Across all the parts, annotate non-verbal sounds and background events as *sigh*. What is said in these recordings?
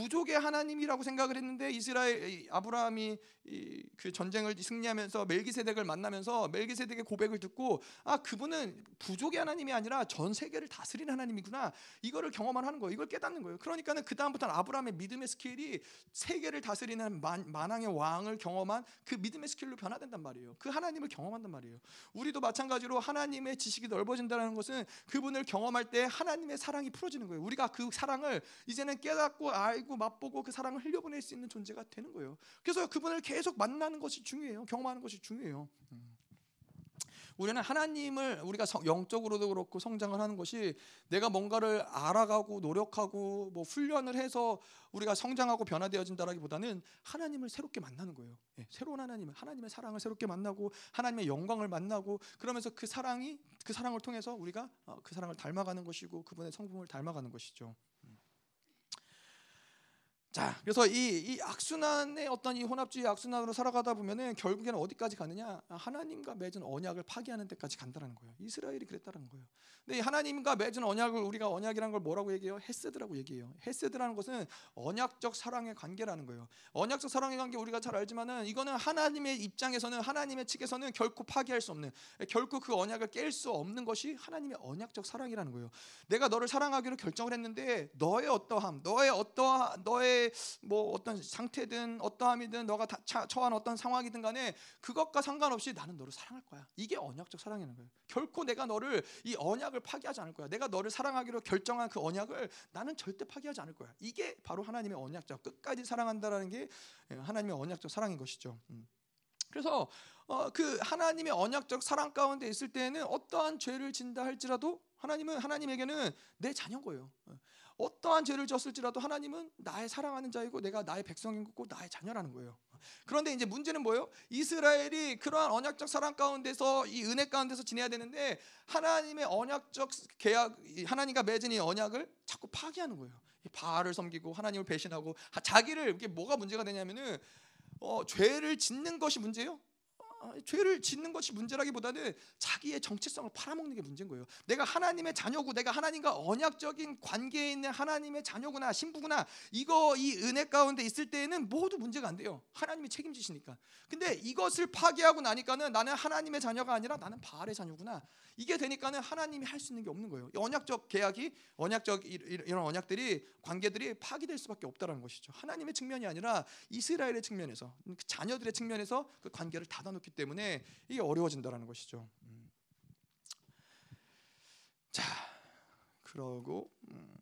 부족의 하나님이라고 생각을 했는데 이스라엘 아브라함이 그 전쟁을 승리하면서 멜기세덱을 만나면서 멜기세덱의 고백을 듣고 아 그분은 부족의 하나님이 아니라 전 세계를 다스리는 하나님이구나 이거를 경험을 하는 거예요. 이걸 깨닫는 거예요. 그러니까는 그 다음부터는 아브라함의 믿음의 스케일이 세계를 다스리는 만, 만왕의 왕을 경험한 그 믿음의 스케일로 변화된단 말이에요. 그 하나님을 경험한단 말이에요. 우리도 마찬가지로 하나님의 지식이 넓어진다는 것은 그분을 경험할 때 하나님의 사랑이 풀어지는 거예요. 우리가 그 사랑을 이제는 깨닫고 알고 맛보고 그 사랑을 흘려보낼 수 있는 존재가 되는 거예요. 그래서 그분을 계속 만나는 것이 중요해요. 경험하는 것이 중요해요. 음. 우리는 하나님을 우리가 영적으로도 그렇고 성장을 하는 것이 내가 뭔가를 알아가고 노력하고 뭐 훈련을 해서 우리가 성장하고 변화되어진다라기보다는 하나님을 새롭게 만나는 거예요. 예, 새로운 하나님을 하나님의 사랑을 새롭게 만나고 하나님의 영광을 만나고 그러면서 그 사랑이 그 사랑을 통해서 우리가 어, 그 사랑을 닮아가는 것이고 그분의 성품을 닮아가는 것이죠. 자, 그래서 이, 이 악순환의 어떤 이 혼합주의 악순환으로 살아가다 보면은 결국에는 어디까지 가느냐? 하나님과 맺은 언약을 파기하는 데까지 간다는 거예요. 이스라엘이 그랬다는 거예요. 근데 하나님과 맺은 언약을 우리가 언약이라는 걸 뭐라고 얘기해요? 헤세드라고 얘기해요. 헤세드라는 것은 언약적 사랑의 관계라는 거예요. 언약적 사랑의 관계 우리가 잘 알지만은 이거는 하나님의 입장에서는 하나님의 측에서는 결코 파기할 수 없는 결코 그 언약을 깰 수 없는 것이 하나님의 언약적 사랑이라는 거예요. 내가 너를 사랑하기로 결정을 했는데 너의 어떠함, 너의 어떠 너의 뭐 어떤 상태든 어떠함이든 너가 처한 어떤 상황이든 간에 그것과 상관없이 나는 너를 사랑할 거야. 이게 언약적 사랑이라는 거예요. 결코 내가 너를 이 언약을 파기하지 않을 거야. 내가 너를 사랑하기로 결정한 그 언약을 나는 절대 파기하지 않을 거야. 이게 바로 하나님의 언약적 끝까지 사랑한다라는 게 하나님의 언약적 사랑인 것이죠. 음. 그래서 어, 그 하나님의 언약적 사랑 가운데 있을 때에는 어떠한 죄를 진다 할지라도 하나님은 하나님에게는 내 자녀인 거예요. 어떠한 죄를 졌을지라도 하나님은 나의 사랑하는 자이고 내가 나의 백성인 거고 나의 자녀라는 거예요. 그런데 이제 문제는 뭐예요? 이스라엘이 그러한 언약적 사랑 가운데서 이 은혜 가운데서 지내야 되는데 하나님의 언약적 계약 하나님과 맺은 이 언약을 자꾸 파기하는 거예요. 바알을 섬기고 하나님을 배신하고 자기를 이게 뭐가 문제가 되냐면은 어, 죄를 짓는 것이 문제예요. 아, 죄를 짓는 것이 문제라기보다는 자기의 정체성을 팔아먹는 게 문제인 거예요. 내가 하나님의 자녀고 내가 하나님과 언약적인 관계에 있는 하나님의 자녀구나 신부구나 이거 이 은혜 가운데 있을 때에는 모두 문제가 안 돼요. 하나님이 책임지시니까. 근데 이것을 파괴하고 나니까는 나는 하나님의 자녀가 아니라 나는 바알의 자녀구나. 이게 되니까는 하나님이 할 수 있는 게 없는 거예요. 언약적 계약이 언약적 이런 언약들이 관계들이 파기될 수밖에 없다라는 것이죠. 하나님의 측면이 아니라 이스라엘의 측면에서 그 자녀들의 측면에서 그 관계를 닫아놓기 때문에 이게 어려워진다라는 것이죠. 음. 자, 그러고 음.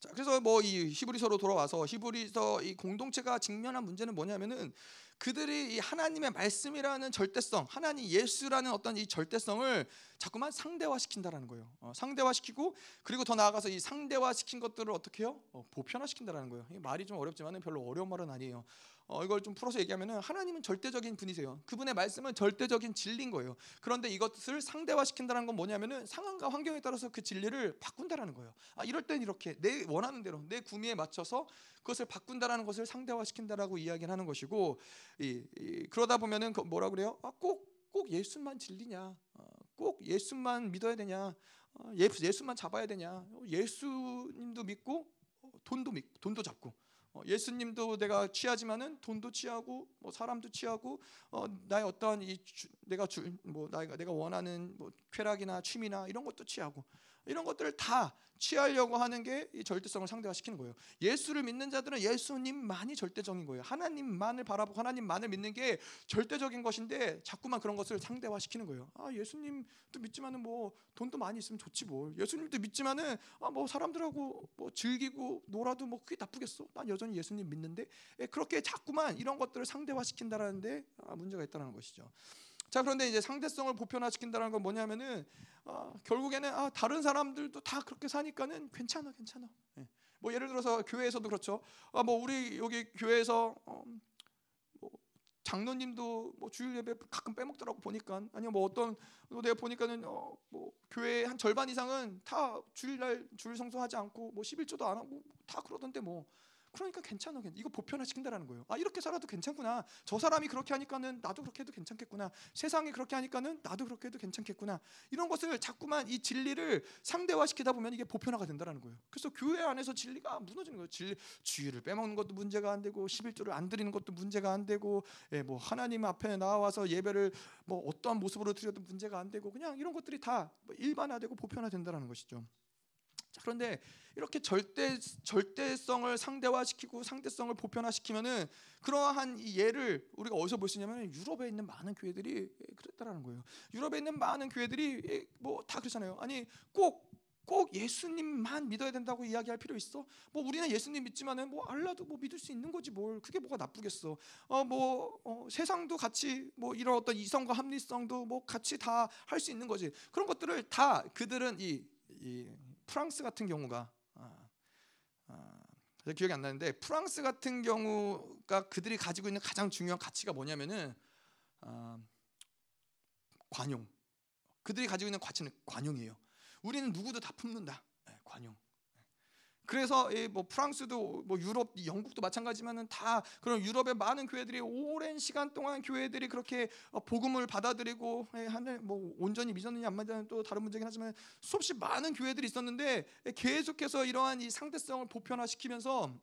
자, 그래서 뭐 이 히브리서로 돌아와서 히브리서 이 공동체가 직면한 문제는 뭐냐면은 그들이 이 하나님의 말씀이라는 절대성, 하나님 예수라는 어떤 이 절대성을 자꾸만 상대화시킨다라는 거예요. 어, 상대화시키고 그리고 더 나아가서 이 상대화시킨 것들을 어떻게 해요? 어, 보편화시킨다라는 거예요. 말이 좀 어렵지만은 별로 어려운 말은 아니에요. 어, 이걸 좀 풀어서 얘기하면은 하나님은 절대적인 분이세요. 그분의 말씀은 절대적인 진리인 거예요. 그런데 이것을 상대화시킨다는 건 뭐냐면은 상황과 환경에 따라서 그 진리를 바꾼다라는 거예요. 아, 이럴 땐 이렇게 내 원하는 대로 내 구미에 맞춰서 그것을 바꾼다라는 것을 상대화시킨다라고 이야기를 하는 것이고 이, 이, 그러다 보면은 그 뭐라 그래요? 아, 꼭꼭 예수만 진리냐? 어, 꼭 예수만 믿어야 되냐? 어, 예수만 잡아야 되냐? 예수님도 믿고 어, 돈도 믿, 돈도 잡고 어, 예수님도 내가 취하지만은 돈도 취하고 뭐 사람도 취하고 어, 나의 어떠한 이 주, 내가 주, 뭐 나가 내가 원하는 뭐 쾌락이나 취미나 이런 것도 취하고 이런 것들을 다 취하려고 하는 게 이 절대성을 상대화시키는 거예요. 예수를 믿는 자들은 예수님만이 절대적인 거예요. 하나님만을 바라보고 하나님만을 믿는 게 절대적인 것인데 자꾸만 그런 것을 상대화시키는 거예요. 아 예수님도 믿지만은 뭐 돈도 많이 있으면 좋지 뭐. 예수님도 믿지만은 아 뭐 사람들하고 뭐 즐기고 놀아도 뭐 그게 나쁘겠어. 난 여전히 예수님 믿는데 예, 그렇게 자꾸만 이런 것들을 상대화시킨다라는데 아, 문제가 있다는 것이죠. 자 그런데 이제 상대성을 보편화시킨다는 건 뭐냐면은 어, 결국에는 아, 다른 사람들도 다 그렇게 사니까는 괜찮아 괜찮아. 예. 뭐 예를 들어서 교회에서도 그렇죠. 아, 뭐 우리 여기 교회에서 어, 뭐 장로님도 뭐 주일 예배 가끔 빼먹더라고 보니까 아니면 뭐 어떤 뭐 내가 보니까는 어, 뭐 교회 한 절반 이상은 다 주일날 주일 성수하지 않고 뭐 11조도 안 하고 다 그러던데 뭐 그러니까 괜찮아. 이거 보편화시킨다라는 거예요. 아 이렇게 살아도 괜찮구나. 저 사람이 그렇게 하니까는 나도 그렇게 해도 괜찮겠구나. 세상이 그렇게 하니까는 나도 그렇게 해도 괜찮겠구나. 이런 것을 자꾸만 이 진리를 상대화시키다 보면 이게 보편화가 된다라는 거예요. 그래서 교회 안에서 진리가 무너지는 거예요. 진리, 주의를 빼먹는 것도 문제가 안 되고 11조를 안 드리는 것도 문제가 안 되고 예, 뭐 하나님 앞에 나와서 예배를 뭐 어떠한 모습으로 드려도 문제가 안 되고 그냥 이런 것들이 다 일반화되고 보편화된다라는 것이죠. 자, 그런데 이렇게 절대 절대성을 상대화시키고 상대성을 보편화시키면은 그러한 이 예를 우리가 어디서 볼 수 있냐면 유럽에 있는 많은 교회들이 그랬다라는 거예요. 유럽에 있는 많은 교회들이 뭐 다 그렇잖아요. 아니 꼭 꼭 예수님만 믿어야 된다고 이야기할 필요 있어? 뭐 우리는 예수님 믿지만은 뭐 알라도 뭐 믿을 수 있는 거지 뭘 그게 뭐가 나쁘겠어? 어뭐 어, 세상도 같이 뭐 이런 어떤 이성과 합리성도 뭐 같이 다 할 수 있는 거지 그런 것들을 다 그들은 이, 이 프랑스 같은 경우가 아, 아, 기억이 안 나는데 프랑스 같은 경우가 그들이 가지고 있는 가장 중요한 가치가 뭐냐면은 아, 관용. 그들이 가지고 있는 가치는 관용이에요. 우리는 누구도 다 품는다. 네, 관용. 그래서 뭐 프랑스도 뭐 유럽, 영국도 마찬가지만은 다 그런 유럽의 많은 교회들이 오랜 시간 동안 교회들이 그렇게 어, 복음을 받아들이고 예, 하늘 뭐 온전히 믿었느냐 안 믿었느냐 또 다른 문제긴 하지만 수없이 많은 교회들이 있었는데 계속해서 이러한 이 상대성을 보편화시키면서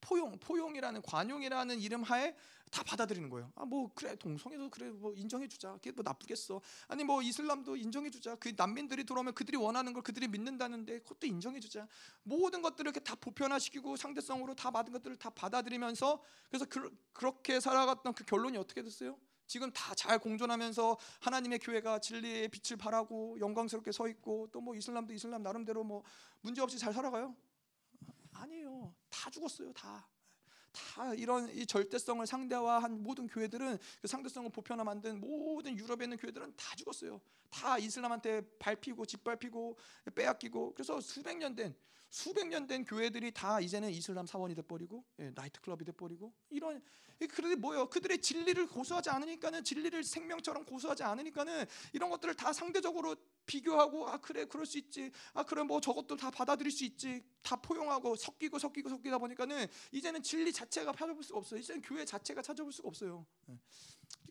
포용, 포용이라는 관용이라는 이름 하에 다 받아들이는 거예요. 아 뭐 그래 동성애도 그래 뭐 인정해 주자. 그게 뭐 나쁘겠어. 아니 뭐 이슬람도 인정해 주자. 그 난민들이 들어오면 그들이 원하는 걸 그들이 믿는다는데 그것도 인정해 주자. 모든 것들을 이렇게 다 보편화시키고 상대성으로 다 받은 것들을 다 받아들이면서 그래서 그, 그렇게 살아갔던 그 결론이 어떻게 됐어요? 지금 다 잘 공존하면서 하나님의 교회가 진리의 빛을 발하고 영광스럽게 서 있고 또 뭐 이슬람도 이슬람 나름대로 뭐 문제 없이 잘 살아가요? 아니에요. 다 죽었어요. 다. 다 이런 이 절대성을 상대화한 모든 교회들은 그 상대성을 보편화 만든 모든 유럽에 있는 교회들은 다 죽었어요. 다 이슬람한테 밟히고 짓밟히고 빼앗기고 그래서 수백 년 된 수백 년 된 교회들이 다 이제는 이슬람 사원이 돼 버리고 예, 나이트 클럽이 돼 버리고 이런 그들이 뭐요? 그들의 진리를 고수하지 않으니까는 진리를 생명처럼 고수하지 않으니까는 이런 것들을 다 상대적으로 비교하고 아 그래 그럴 수 있지. 아 그래 뭐 저것도 다 받아들일 수 있지. 다 포용하고 섞이고 섞이고 섞이다 보니까는 이제는 진리 자체가 찾아볼 수가 없어요. 이제는 교회 자체가 찾아볼 수가 없어요. 예.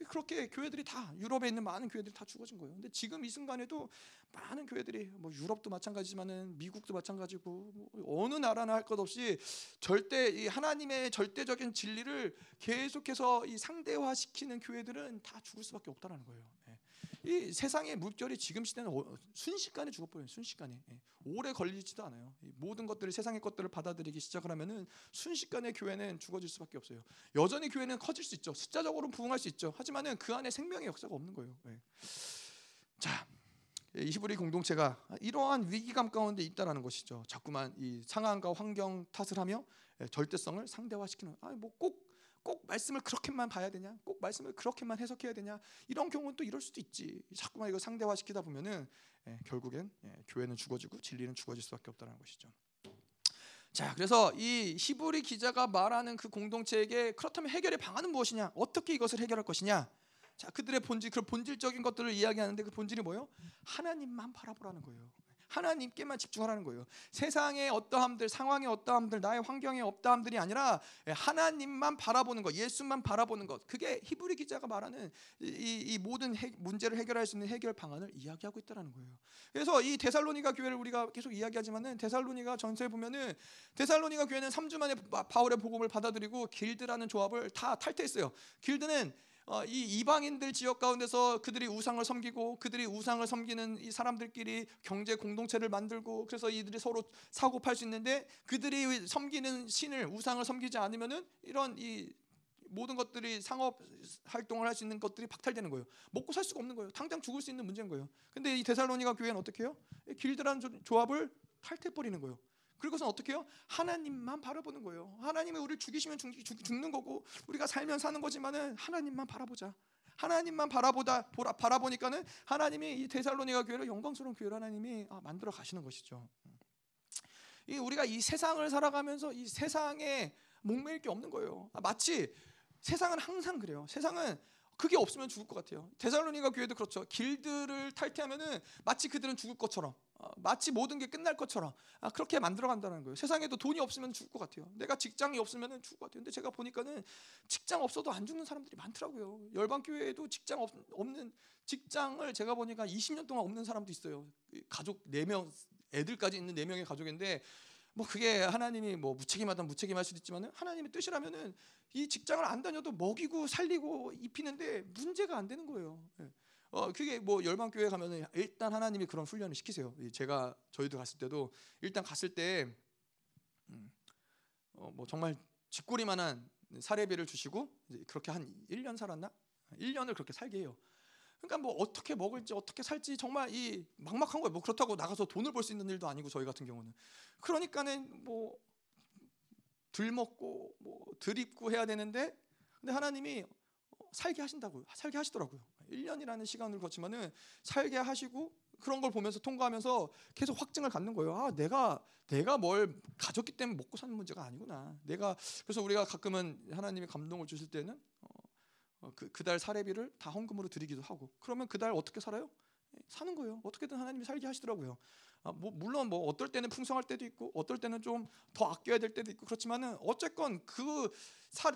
그렇게 교회들이 다 유럽에 있는 많은 교회들이 다 죽어진 거예요. 근데 지금 이 순간에도 많은 교회들이 뭐 유럽도 마찬가지지만은 미국도 마찬가지고 뭐 어느 나라나 할 것 없이 절대 이 하나님의 절대적인 진리를 계속해서 이 상대화시키는 교회들은 다 죽을 수밖에 없다라는 거예요. 예. 이 세상의 물결이 지금 시대는 어, 순식간에 죽어버려요. 순식간에 예. 오래 걸리지도 않아요. 모든 것들을 세상의 것들을 받아들이기 시작을 하면은 순식간에 교회는 죽어질 수밖에 없어요. 여전히 교회는 커질 수 있죠. 숫자적으로 부흥할 수 있죠. 하지만은 그 안에 생명의 역사가 없는 거예요. 예. 자, 이브리 공동체가 이러한 위기감 가운데 있다라는 것이죠. 자꾸만 이 상황과 환경 탓을 하며 절대성을 상대화시키는. 아뭐꼭 꼭 말씀을 그렇게만 봐야 되냐? 꼭 말씀을 그렇게만 해석해야 되냐? 이런 경우는 또 이럴 수도 있지. 자꾸만 이거 상대화 시키다 보면은 예, 결국엔 예, 교회는 죽어지고 진리는 죽어질 수밖에 없다는 것이죠. 자, 그래서 이 히브리 기자가 말하는 그 공동체에게 그렇다면 해결의 방안은 무엇이냐? 어떻게 이것을 해결할 것이냐? 자, 그들의 본질, 그 본질적인 것들을 이야기하는데 그 본질이 뭐예요? 하나님만 바라보라는 거예요. 하나님께만 집중하라는 거예요. 세상의 어떠함들, 상황의 어떠함들, 나의 환경의 어떠함들이 아니라 하나님만 바라보는 것, 예수만 바라보는 것. 그게 히브리 기자가 말하는 이, 이 모든 해, 문제를 해결할 수 있는 해결 방안을 이야기하고 있다는 거예요. 그래서 이 데살로니가 교회를 우리가 계속 이야기하지만은 데살로니가 전서에 보면은 데살로니가 교회는 3주 만에 바울의 복음을 받아들이고 길드라는 조합을 다 탈퇴했어요. 길드는 어, 이 이방인들 지역 가운데서 그들이 우상을 섬기고 그들이 우상을 섬기는 이 사람들끼리 경제 공동체를 만들고 그래서 이들이 서로 사고 팔 수 있는데 그들이 섬기는 신을 우상을 섬기지 않으면은 이런 이 모든 것들이 상업 활동을 할 수 있는 것들이 박탈되는 거예요. 먹고 살 수가 없는 거예요. 당장 죽을 수 있는 문제인 거예요. 근데 이 데살로니가 교회는 어떻게 해요? 길드라는 조합을 탈퇴해 버리는 거예요. 그리고서 어떻게 해요? 하나님만 바라보는 거예요. 하나님이 우리를 죽이시면 죽, 는 거고 우리가 살면 사는 거지만은 하나님만 바라보자. 하나님만 바라보다 보라, 바라보니까는 하나님이 이 데살로니가 교회를 영광스러운 교회로 하나님이 아, 만들어 가시는 것이죠. 이 우리가 이 세상을 살아가면서 이 세상에 목매일 게 없는 거예요. 아, 마치 세상은 항상 그래요. 세상은 그게 없으면 죽을 것 같아요. 데살로니가 교회도 그렇죠. 길들을 탈퇴하면은 마치 그들은 죽을 것처럼 어, 마치 모든 게 끝날 것처럼 아, 그렇게 만들어 간다는 거예요. 세상에도 돈이 없으면 죽을 것 같아요. 내가 직장이 없으면 죽을 것 같아요. 근데 제가 보니까는 직장 없어도 안 죽는 사람들이 많더라고요. 열방 교회에도 직장 없, 는 직장을 제가 보니까 20년 동안 없는 사람도 있어요. 가족 4명 애들까지 있는 4명의 가족인데 뭐 그게 하나님이 뭐 무책임하다 무책임할 수도 있지만은 하나님의 뜻이라면은 이 직장을 안 다녀도 먹이고 살리고 입히는데 문제가 안 되는 거예요. 예. 어 그게 뭐 열방 교회 가면은 일단 하나님이 그런 훈련을 시키세요. 제가 저희도 갔을 때도 일단 갔을 때 음, 어, 뭐 정말 쥐꼬리만한 사례비를 주시고 그렇게 한 1년 살았나? 1년을 그렇게 살게 해요. 그러니까 뭐 어떻게 먹을지 어떻게 살지 정말 이 막막한 거예요. 뭐 그렇다고 나가서 돈을 벌 수 있는 일도 아니고 저희 같은 경우는 그러니까는 뭐 들먹고 뭐 들입고 해야 되는데 근데 하나님이 살게 하신다고요. 살게 하시더라고요. 1년이라는 시간을 거치면은 살게 하시고 그런 걸 보면서 통과하면서 계속 확증을 갖는 거예요. 아, 내가 내가 뭘 가졌기 때문에 먹고 사는 문제가 아니구나. 내가 그래서 우리가 가끔은 하나님이 감동을 주실 때는 어, 어그 그달 사례비를 다 헌금으로 드리기도 하고 그러면 그달 어떻게 살아요? 예, 사는 거예요. 어떻게든 하나님이 살게 하시더라고요. 아, 뭐 물론 뭐 어떨 때는 풍성할 때도 있고 어떨 때는 좀 더 아껴야 될 때도 있고 그렇지만은 어쨌건 그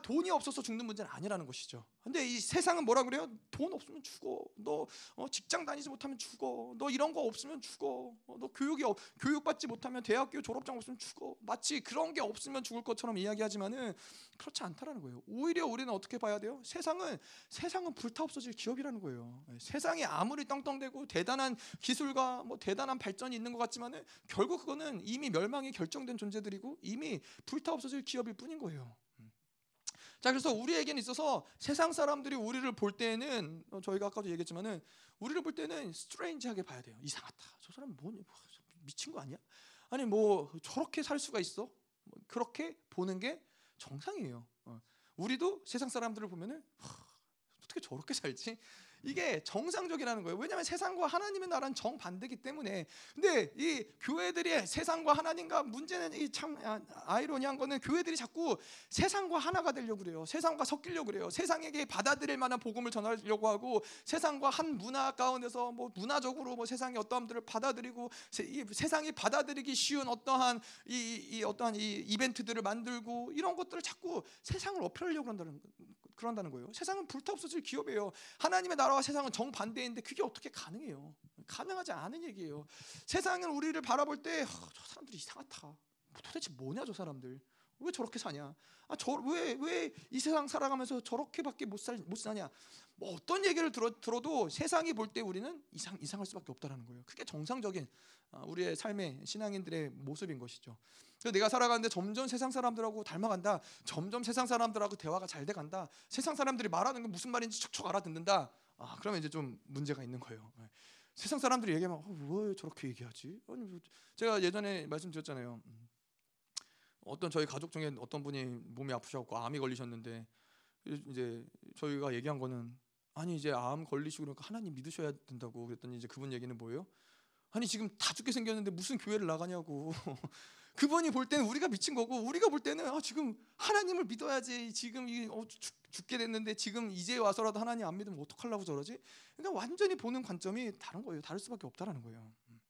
돈이 없어서 죽는 문제는 아니라는 것이죠. 근데 이 세상은 뭐라 그래요? 돈 없으면 죽어. 너 어, 직장 다니지 못하면 죽어. 너 이런 거 없으면 죽어. 어, 너 교육이 교육 받지 못하면 대학교 졸업장 없으면 죽어. 마치 그런 게 없으면 죽을 것처럼 이야기하지만은 그렇지 않다라는 거예요. 오히려 우리는 어떻게 봐야 돼요? 세상은 세상은 불타 없어질 기업이라는 거예요. 예, 세상이 아무리 떵떵대고 대단한 기술과 뭐 대단한 발전이 있는 것 같지만은 결국 그거는 이미 멸망이 결정된 존재들이고 이미 불타 없어질 기업일 뿐인 거예요. 자 그래서 우리에게는 있어서 세상 사람들이 우리를 볼 때는 어, 저희가 아까도 얘기했지만은 우리를 볼 때는 스트레인지하게 봐야 돼요. 이상하다. 저 사람 뭐냐? 뭐, 미친 거 아니야? 아니 뭐 저렇게 살 수가 있어? 뭐 그렇게 보는 게 정상이에요. 어. 우리도 세상 사람들을 보면은 어떻게 저렇게 살지? 이게 정상적이라는 거예요. 왜냐하면 세상과 하나님의 나라는 정반대기 때문에. 근데 이 교회들이 세상과 하나님과 문제는 이 참 아이러니한 거는 교회들이 자꾸 세상과 하나가 되려고 그래요. 세상과 섞이려고 그래요. 세상에게 받아들일 만한 복음을 전하려고 하고 세상과 한 문화 가운데서 뭐 문화적으로 뭐 세상의 어떠함들을 받아들이고 이 세상이 받아들이기 쉬운 어떠한 이, 이 어떠한 이 이벤트들을 만들고 이런 것들을 자꾸 세상을 어필하려고 한다는 그런다는 거예요. 세상은 불타 없어질 기업이에요. 하나님의 나라와 세상은 정반대인데 그게 어떻게 가능해요? 가능하지 않은 얘기예요. 세상은 우리를 바라볼 때 저 사람들이 이상하다. 뭐 도대체 뭐냐 저 사람들. 왜 저렇게 사냐? 아, 저왜 왜 이 세상 살아가면서 저렇게밖에 못살못 사냐? 뭐 어떤 얘기를 들어, 들어도 세상이 볼 때 우리는 이상 이상할 수밖에 없다라는 거예요. 그게 정상적인 아, 우리의 삶의 신앙인들의 모습인 것이죠. 그래서 내가 살아가는데 점점 세상 사람들하고 닮아간다. 점점 세상 사람들하고 대화가 잘 돼간다. 세상 사람들이 말하는 게 무슨 말인지 척척 알아듣는다. 아 그러면 이제 좀 문제가 있는 거예요. 네. 세상 사람들이 얘기하면 어, 왜 저렇게 얘기하지? 아니, 뭐 제가 예전에 말씀드렸잖아요. 음. 어떤 저희 가족 중에 어떤 분이 몸이 아프셔갖고 암이 걸리셨는데 이제 저희가 얘기한 거는 아니 이제 암 걸리시고 그러니까 하나님 믿으셔야 된다고 그랬더니 이제 그분 얘기는 뭐예요? 아니 지금 다 죽게 생겼는데 무슨 교회를 나가냐고 *laughs* 그분이 볼 때는 우리가 미친 거고 우리가 볼 때는 아, 지금 하나님을 믿어야지 지금 이 어, 죽, 죽게 됐는데 지금 이제 와서라도 하나님 안 믿으면 어떡하려고 저러지? 그러니까 완전히 보는 관점이 다른 거예요. 다를 수밖에 없다라는 거예요. 음.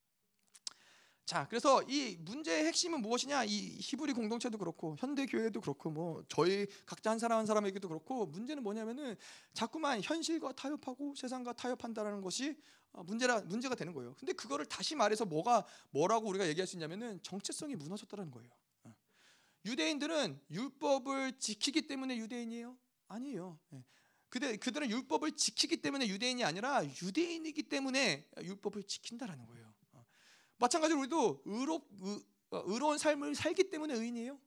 자, 그래서 이 문제의 핵심은 무엇이냐? 이 히브리 공동체도 그렇고 현대 교회도 그렇고 뭐 저희 각자 한 사람 한 사람에게도 그렇고 문제는 뭐냐면은 자꾸만 현실과 타협하고 세상과 타협한다라는 것이 어, 문제라 문제가 되는 거예요. 근데 그거를 다시 말해서 뭐가 뭐라고 우리가 얘기할 수 있냐면은 정체성이 무너졌다는 거예요. 어. 유대인들은 율법을 지키기 때문에 유대인이에요? 아니에요. 예. 그들 그들은 율법을 지키기 때문에 유대인이 아니라 유대인이기 때문에 율법을 지킨다라는 거예요. 어. 마찬가지로 우리도 의롭 의, 의로운 삶을 살기 때문에 의인이에요?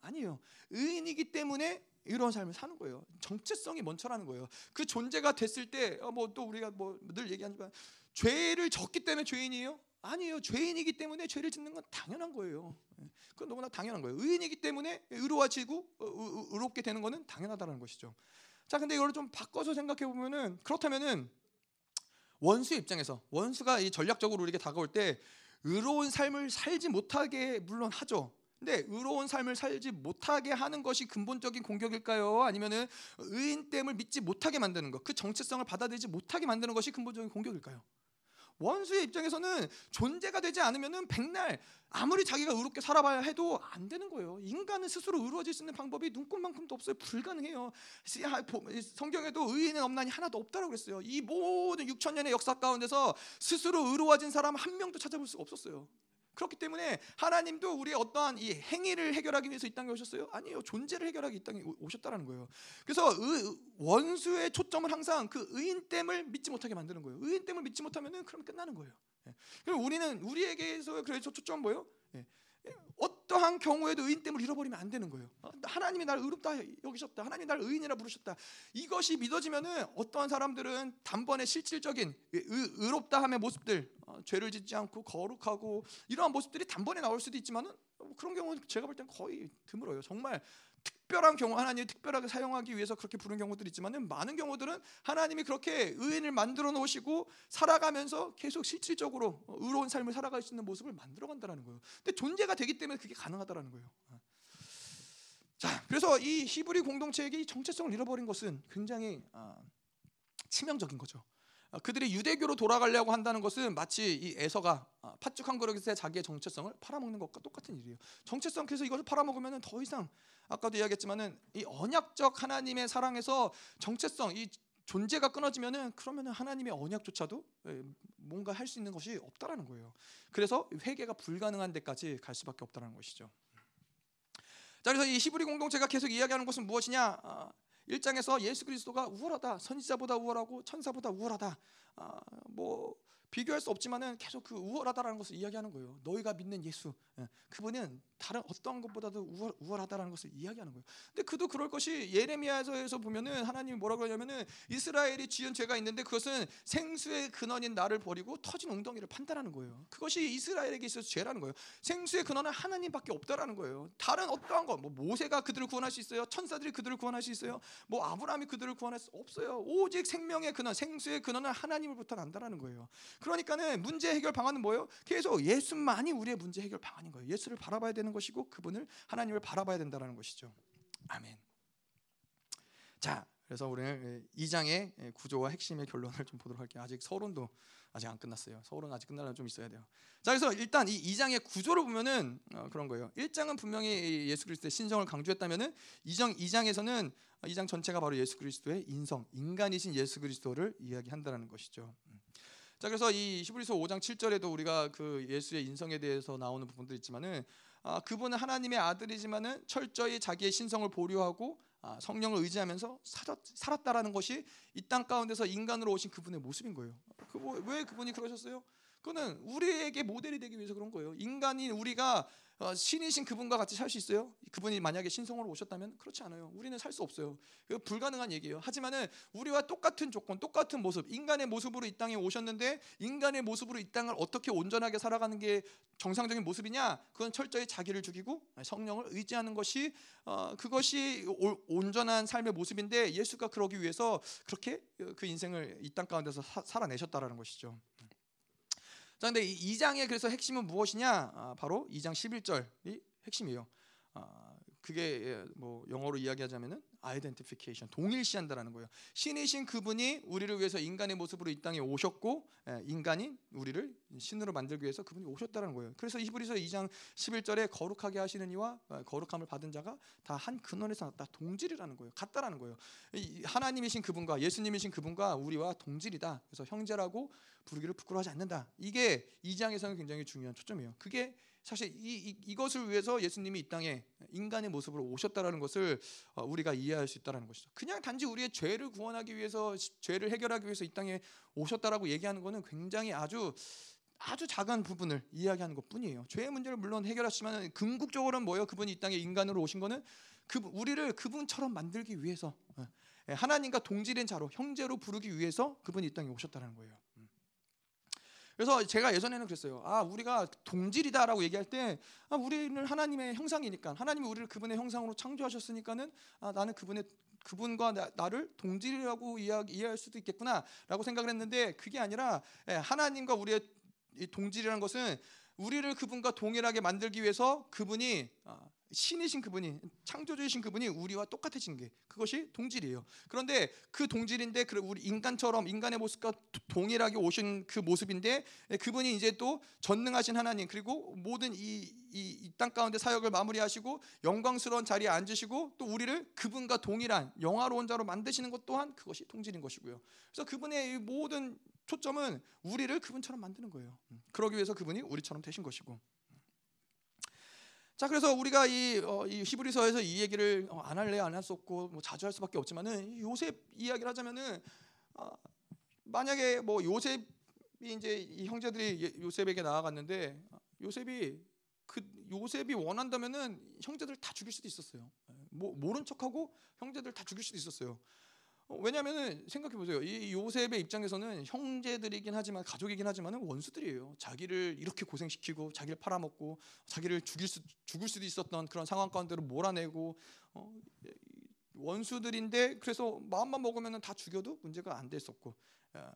아니에요. 의인이기 때문에 이런 삶을 사는 거예요. 정체성이 먼저라는 거예요. 그 존재가 됐을 때 뭐또 어, 우리가 뭐 늘 얘기하지만 죄를 졌기 때문에 죄인이에요? 아니에요. 죄인이기 때문에 죄를 짓는 건 당연한 거예요. 예. 그건 너무나 당연한 거예요. 의인이기 때문에 의로워지고 어, 의롭게 되는 것은 당연하다는 것이죠. 자, 근데 이걸 좀 바꿔서 생각해 보면은 그렇다면은 원수 입장에서 원수가 이 전략적으로 우리에게 다가올 때 의로운 삶을 살지 못하게 물론 하죠. 근데 의로운 삶을 살지 못하게 하는 것이 근본적인 공격일까요? 아니면은 의인됨을 믿지 못하게 만드는 것, 그 정체성을 받아들이지 못하게 만드는 것이 근본적인 공격일까요? 원수의 입장에서는 존재가 되지 않으면은 백날 아무리 자기가 의롭게 살아봐야 해도 안 되는 거예요. 인간은 스스로 의로워질 수 있는 방법이 눈꽃만큼도 없어요. 불가능해요. 성경에도 의인은 없나니 하나도 없다라고 그랬어요. 이 모든 6천 년의 역사 가운데서 스스로 의로워진 사람 한 명도 찾아볼 수가 없었어요. 그렇기 때문에 하나님도 우리의 어떠한 이 행위를 해결하기 위해서 이 땅에 오셨어요? 아니요. 존재를 해결하기 이 땅에 오셨다라는 거예요. 그래서 의, 원수의 초점을 항상 그 의인됨을 믿지 못하게 만드는 거예요. 의인됨을 믿지 못하면은 그럼 끝나는 거예요. 예. 그럼 우리는 우리에게서 그래서 초점 뭐예요? 예. 어떠한 경우에도 의인됨을 잃어버리면 안 되는 거예요. 어, 하나님이 날 의롭다 여기셨다. 하나님이 날 의인이라 부르셨다. 이것이 믿어지면은 어떠한 사람들은 단번에 실질적인 의, 롭다 함의 모습들, 어, 죄를 짓지 않고 거룩하고 이러한 모습들이 단번에 나올 수도 있지만은 그런 경우는 제가 볼 땐 거의 드물어요. 정말 특별한 경우 하나님이 특별하게 사용하기 위해서 그렇게 부른 경우들이 있지만은 많은 경우들은 하나님이 그렇게 의인을 만들어 놓으시고 살아가면서 계속 실질적으로 의로운 삶을 살아갈 수 있는 모습을 만들어 간다는 거예요. 근데 존재가 되기 때문에 그게 가능하다라는 거예요. 자, 그래서 이 히브리 공동체에게 이 정체성을 잃어버린 것은 굉장히 아, 치명적인 거죠. 아, 그들이 유대교로 돌아가려고 한다는 것은 마치 이 에서가 아, 팥죽 한 그릇에 자기의 정체성을 팔아먹는 것과 똑같은 일이에요. 정체성 그래서 이것을 팔아먹으면 더 이상 아까도 이야기했지만은 이 언약적 하나님의 사랑에서 정체성 이 존재가 끊어지면은 그러면은 하나님의 언약조차도 예, 뭔가 할 수 있는 것이 없다라는 거예요. 그래서 회개가 불가능한 데까지 갈 수밖에 없다라는 것이죠. 자 그래서 이 히브리 공동체가 계속 이야기하는 것은 무엇이냐? 아, 1장에서 예수 그리스도가 우월하다. 선지자보다 우월하고 천사보다 우월하다. 아, 뭐 비교할 수 없지만은 계속 그 우월하다라는 것을 이야기하는 거예요. 너희가 믿는 예수, 예, 그분은 다른 어떠한 것보다도 우월, 우월하다라는 것을 이야기하는 거예요. 근데 그도 그럴 것이 예레미야에서 보면은 하나님이 뭐라 그러냐면은 이스라엘이 지은 죄가 있는데 그것은 생수의 근원인 나를 버리고 터진 웅덩이를 판단하는 거예요. 그것이 이스라엘에게 있어서 죄라는 거예요. 생수의 근원은 하나님밖에 없다라는 거예요. 다른 어떠한 것, 뭐 모세가 그들을 구원할 수 있어요. 천사들이 그들을 구원할 수 있어요. 뭐 아브라함이 그들을 구원할 수 없어요. 오직 생명의 근원, 생수의 근원은 하나님으로부터 난다라는 거예요. 그러니까는 문제 해결 방안은 뭐예요? 계속 예수만이 우리의 문제 해결 방안인 거예요. 예수를 바라봐야 되는 것이고 그분을 하나님을 바라봐야 된다는 것이죠. 아멘. 자, 그래서 우리는 2장의 구조와 핵심의 결론을 좀 보도록 할게요. 아직 서론도 아직 안 끝났어요. 서론 아직 끝나려면 좀 있어야 돼요. 자, 그래서 일단 이 2장의 구조를 보면은 어, 그런 거예요. 1장은 분명히 예수 그리스도의 신성을 강조했다면은 2장 2장에서는 2장 전체가 바로 예수 그리스도의 인성, 인간이신 예수 그리스도를 이야기한다는 것이죠. 자 그래서 이 히브리서 5장 7절에도 우리가 그 예수의 인성에 대해서 나오는 부분도 있지만은 아, 그분은 하나님의 아들이지만은 철저히 자기의 신성을 보류하고 아, 성령을 의지하면서 살았, 살았다라는 것이 이 땅 가운데서 인간으로 오신 그분의 모습인 거예요. 그, 뭐, 왜 그분이 그러셨어요? 그거는 우리에게 모델이 되기 위해서 그런 거예요. 인간인 우리가 어, 신이신 그분과 같이 살 수 있어요? 그분이 만약에 신성으로 오셨다면 그렇지 않아요. 우리는 살 수 없어요. 그 불가능한 얘기예요. 하지만은 우리와 똑같은 조건, 똑같은 모습, 인간의 모습으로 이 땅에 오셨는데 인간의 모습으로 이 땅을 어떻게 온전하게 살아가는 게 정상적인 모습이냐? 그건 철저히 자기를 죽이고 성령을 의지하는 것이 어, 그것이 오, 온전한 삶의 모습인데 예수가 그러기 위해서 그렇게 그 인생을 이 땅 가운데서 사, 살아내셨다라는 것이죠. 자, 근데 이 2장의 그래서 핵심은 무엇이냐? 아, 바로 2장 11절이 핵심이에요. 아, 그게 예, 뭐 영어로 이야기하자면은 identification 동일시한다라는 거예요. 신이신 그분이 우리를 위해서 인간의 모습으로 이 땅에 오셨고 예, 인간인 우리를 신으로 만들기 위해서 그분이 오셨다는 거예요. 그래서 히브리서 2장 11절에 거룩하게 하시는 이와 어, 거룩함을 받은 자가 다 한 근원에서 났다 동질이라는 거예요. 같다라는 거예요. 하나님이신 그분과 예수님이신 그분과 우리와 동질이다. 그래서 형제라고 부르기를 부끄러워하지 않는다. 이게 2장에서는 굉장히 중요한 초점이에요. 그게 사실 이, 이, 것을 위해서 예수님이 이 땅에 인간의 모습으로 오셨다라는 것을 어, 우리가 이해할 수 있다라는 것이죠. 그냥 단지 우리의 죄를 구원하기 위해서 죄를 해결하기 위해서 이 땅에 오셨다라고 얘기하는 것은 굉장히 아주 아주 작은 부분을 이야기하는 것뿐이에요. 죄의 문제를 물론 해결하시면 궁극적으로는 뭐예요? 그분이 이 땅에 인간으로 오신 거는 그 우리를 그분처럼 만들기 위해서 예, 하나님과 동질인 자로 형제로 부르기 위해서 그분이 이 땅에 오셨다는 거예요. 그래서 제가 예전에는 그랬어요. 아, 우리가 동질이다라고 얘기할 때 아, 우리는 하나님의 형상이니까 하나님이 우리를 그분의 형상으로 창조하셨으니까는 아, 나는 그분의 그분과 나, 를 동질이라고 이해, 할 수도 있겠구나라고 생각을 했는데 그게 아니라 예, 하나님과 우리의 동질이라는 것은 우리를 그분과 동일하게 만들기 위해서 그분이 아, 신이신 그분이 창조주이신 그분이 우리와 똑같아진 게 그것이 동질이에요. 그런데 그 동질인데 그 우리 인간처럼 인간의 모습과 동일하게 오신 그 모습인데 그분이 이제 또 전능하신 하나님 그리고 모든 이이 땅 가운데 사역을 마무리하시고 영광스러운 자리에 앉으시고 또 우리를 그분과 동일한 영화로운 자로 만드시는 것 또한 그것이 동질인 것이고요. 그래서 그분의 모든 초점은 우리를 그분처럼 만드는 거예요. 음, 그러기 위해서 그분이 우리처럼 되신 것이고. 자 그래서 우리가 이, 어, 이 히브리서에서 이 얘기를 어, 안 할래 안 할 수 없고 뭐 자주 할 수밖에 없지만은 요셉 이야기를 하자면은 어, 만약에 뭐 요셉이 이제 이 형제들이 예, 요셉에게 나아갔는데 어, 요셉이 그 요셉이 원한다면은 형제들 다 죽일 수도 있었어요. 뭐 모른 척하고 형제들 다 죽일 수도 있었어요. 어, 왜냐하면 생각해 보세요. 이 요셉의 입장에서는 형제들이긴 하지만 가족이긴 하지만 원수들이에요. 자기를 이렇게 고생시키고 자기를 팔아먹고 자기를 죽일 수 죽을 수도 있었던 그런 상황 가운데로 몰아내고 어, 원수들인데 그래서 마음만 먹으면 다 죽여도 문제가 안 됐었고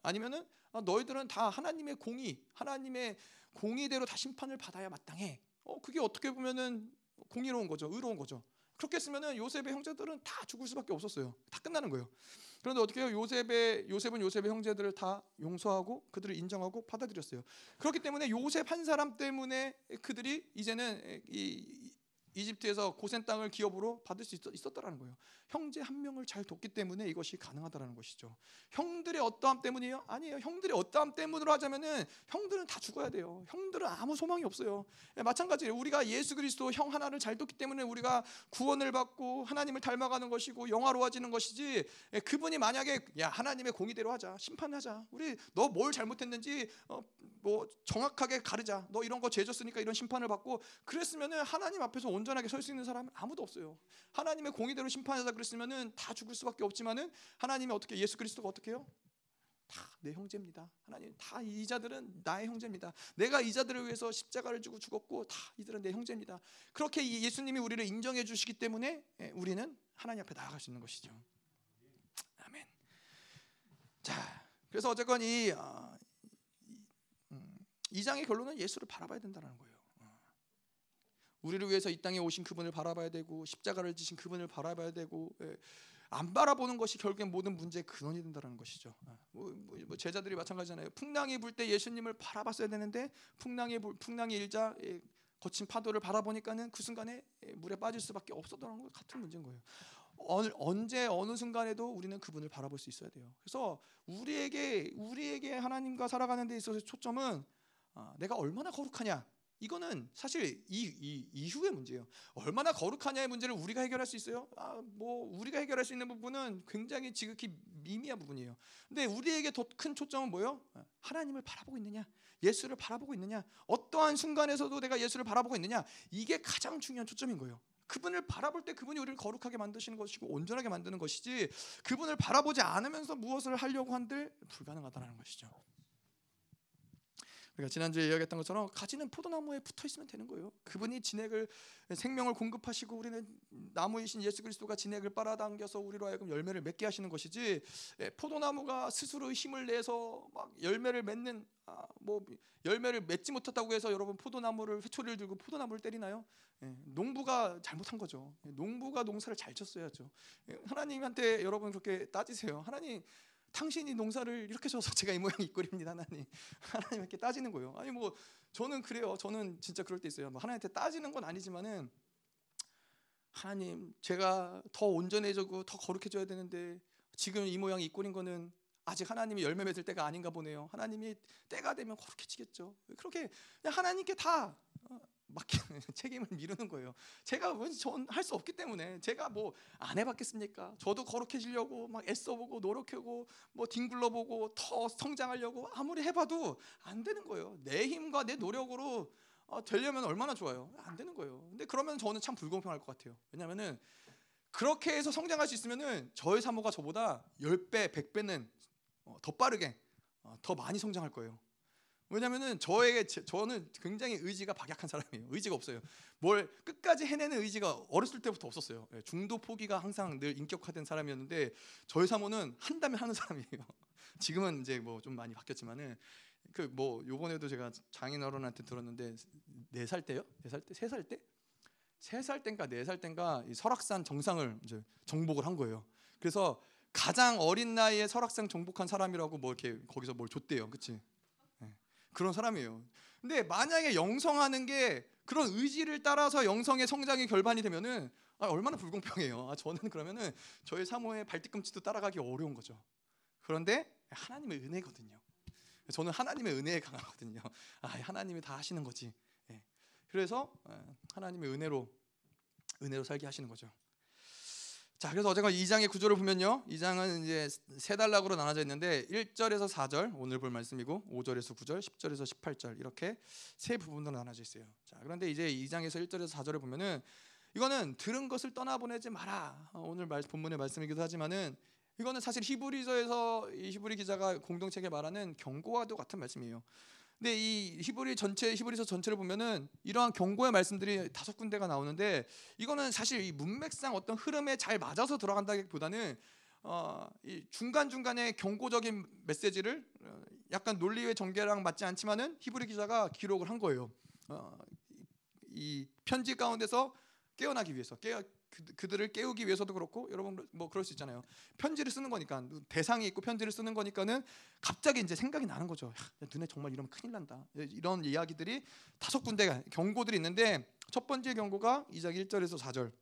아니면은 아, 너희들은 다 하나님의 공의, 하나님의 공의대로 다 심판을 받아야 마땅해. 어, 그게 어떻게 보면은 공의로운 거죠, 의로운 거죠. 그렇게 했으면은 요셉의 형제들은 다 죽을 수밖에 없었어요. 다 끝나는 거예요. 그런데 어떻게 해요? 요셉의 요셉은 요셉의 형제들을 다 용서하고 그들을 인정하고 받아들였어요. 그렇기 때문에 요셉 한 사람 때문에 그들이 이제는 이 이집트에서 고센 땅을 기업으로 받을 수 있었, 다라는 거예요. 형제 한 명을 잘 돕기 때문에 이것이 가능하다라는 것이죠. 형들의 어떠함 때문이에요? 아니에요. 형들의 어떠함 때문으로 하자면은 형들은 다 죽어야 돼요. 형들은 아무 소망이 없어요. 예, 마찬가지예요. 우리가 예수 그리스도 형 하나를 잘 돕기 때문에 우리가 구원을 받고 하나님을 닮아가는 것이고 영화로워지는 것이지. 예, 그분이 만약에 야 하나님의 공의대로 하자, 심판하자. 우리 너 뭘 잘못했는지 어, 뭐 정확하게 가르자. 너 이런 거 죄졌으니까 이런 심판을 받고 그랬으면은 하나님 앞에서 온전하게 설 수 있는 사람은 아무도 없어요. 하나님의 공의대로 심판하자 그랬으면은 다 죽을 수밖에 없지만은 하나님이 어떻게 예수 그리스도가 어떻게 해요? 다내 형제입니다. 하나님 다 이자들은 나의 형제입니다. 내가 이자들을 위해서 십자가를 주고 죽었고 다 이들은 내 형제입니다. 그렇게 예수님이 우리를 인정해 주시기 때문에 예, 우리는 하나님 앞에 나아갈 수 있는 것이죠. 아멘. 자, 그래서 어쨌건 이, 어, 음, 이 장의 결론은 예수를 바라봐야 된다는 거예요. 우리를 위해서 이 땅에 오신 그분을 바라봐야 되고 십자가를 지신 그분을 바라봐야 되고 예. 안 바라보는 것이 결국엔 모든 문제의 근원이 된다는 것이죠. 아, 뭐, 뭐, 뭐 제자들이 마찬가지잖아요. 풍랑이 불 때 예수님을 바라봤어야 되는데 풍랑이 불, 풍랑이 일자 예, 거친 파도를 바라보니까는 그 순간에 예, 물에 빠질 수밖에 없었던 것 같은 문제인 거예요. 어, 언제 어느 순간에도 우리는 그분을 바라볼 수 있어야 돼요. 그래서 우리에게 우리에게 하나님과 살아가는 데 있어서 초점은 아, 내가 얼마나 거룩하냐 이거는 사실 이, 이 이후의 문제예요. 얼마나 거룩하냐의 문제를 우리가 해결할 수 있어요? 아, 뭐 우리가 해결할 수 있는 부분은 굉장히 지극히 미미한 부분이에요. 근데 우리에게 더 큰 초점은 뭐예요? 하나님을 바라보고 있느냐? 예수를 바라보고 있느냐? 어떠한 순간에서도 내가 예수를 바라보고 있느냐? 이게 가장 중요한 초점인 거예요. 그분을 바라볼 때 그분이 우리를 거룩하게 만드시는 것이고 온전하게 만드는 것이지 그분을 바라보지 않으면서 무엇을 하려고 한들 불가능하다는 것이죠. 우리가 지난주에 이야기했던 것처럼 가지는 포도나무에 붙어 있으면 되는 거예요. 그분이 진액을 생명을 공급하시고 우리는 나무이신 예수 그리스도가 진액을 빨아당겨서 우리로 하여금 열매를 맺게 하시는 것이지 예, 포도나무가 스스로 힘을 내서 막 열매를 맺는 아, 뭐 열매를 맺지 못했다고 해서 여러분 포도나무를 회초리를 들고 포도나무를 때리나요? 예, 농부가 잘못한 거죠. 예, 농부가 농사를 잘 쳤어야죠. 예, 하나님한테 여러분 그렇게 따지세요. 하나님 당신이 농사를 이렇게 줘서 제가 이 모양 이 꼴입니다 하나님. *laughs* 하나님 이렇게 따지는 거예요. 아니 뭐 저는 그래요. 저는 진짜 그럴 때 있어요. 뭐 하나님한테 따지는 건 아니지만은 하나님 제가 더 온전해지고 더 거룩해져야 되는데 지금 이 모양 이 꼴인 거는 아직 하나님이 열매 맺을 때가 아닌가 보네요. 하나님이 때가 되면 거룩해지겠죠. 그렇게 하나님께 다 맡기는 *laughs* 책임을 미루는 거예요. 제가 전할 수 없기 때문에 제가 뭐 안 해봤겠습니까? 저도 거룩해지려고 막 애써보고 노력하고 뭐 뒹굴러보고 더 성장하려고 아무리 해봐도 안 되는 거예요. 내 힘과 내 노력으로 어, 되려면 얼마나 좋아요. 안 되는 거예요. 근데 그러면 저는 참 불공평할 것 같아요. 왜냐면은 그렇게 해서 성장할 수 있으면은 저의 사모가 저보다 10배, 100배는 어, 더 빠르게 어, 더 많이 성장할 거예요. 왜냐면은 저에게 저는 굉장히 의지가 박약한 사람이에요. 의지가 없어요. 뭘 끝까지 해내는 의지가 어렸을 때부터 없었어요. 예, 중도 포기가 항상 늘 인격화된 사람이었는데 저희 사모는 한다면 하는 사람이에요. *laughs* 지금은 이제 뭐 좀 많이 바뀌었지만은 그 뭐 요번에도 제가 장인 어른한테 들었는데 네 살 때요? 네 살 때? 세 살 때? 세 살 땐가 네 살 땐가 이 설악산 정상을 이제 정복을 한 거예요. 그래서 가장 어린 나이에 설악산 정복한 사람이라고 뭐 이렇게 거기서 뭘 줬대요? 네. 그런 사람이에요. 근데 만약에 영성하는 게 그런 의지를 따라서 영성의 성장이 결반이 되면은 아, 얼마나 불공평해요. 아, 저는 그러면은 저의 사모의 발뒤꿈치도 따라가기 어려운 거죠. 그런데 하나님의 은혜거든요. 저는 하나님의 은혜에 강하거든요. 아, 하나님이 다 하시는 거지. 예. 그래서 어, 하나님의 은혜로 은혜로 살게 하시는 거죠. 자, 그래서 어제가 2장의 구조를 보면요. 2장은 이제 세 단락으로 나눠져 있는데 1절에서 4절 오늘 볼 말씀이고 5절에서 9절, 10절에서 18절 이렇게 세 부분으로 나눠져 있어요. 자, 그런데 이제 2장에서 1절에서 4절을 보면은 이거는 들은 것을 떠나보내지 마라. 어, 오늘 말, 본문의 말씀이기도 하지만은 이거는 사실 히브리서에서 이 히브리 기자가 공동체에 말하는 경고와도 같은 말씀이에요. 근데 이 히브리 전체 히브리서 전체를 보면은 이러한 경고의 말씀들이 다섯 군데가 나오는데 이거는 사실 이 문맥상 어떤 흐름에 잘 맞아서 들어간다기보다는 어, 이 중간 중간에 경고적인 메시지를 어, 약간 논리의 전개랑 맞지 않지만은 히브리 기자가 기록을 한 거예요. 어, 이 편지 가운데서 깨어나기 위해서 깨어 그, 들을 깨우기 위해서도 그렇고 여러분 뭐 그럴 수 있잖아요. 편지를 쓰는 거니까 대상이 있고 편지를 쓰는 거니까는 갑자기 이제 생각이 나는 거죠. 야, 너네 정말 이러면 큰일 난다. 이런 이야기들이 다섯 군데 경고들이 있는데 첫 번째 경고가 2장 1절에서 4절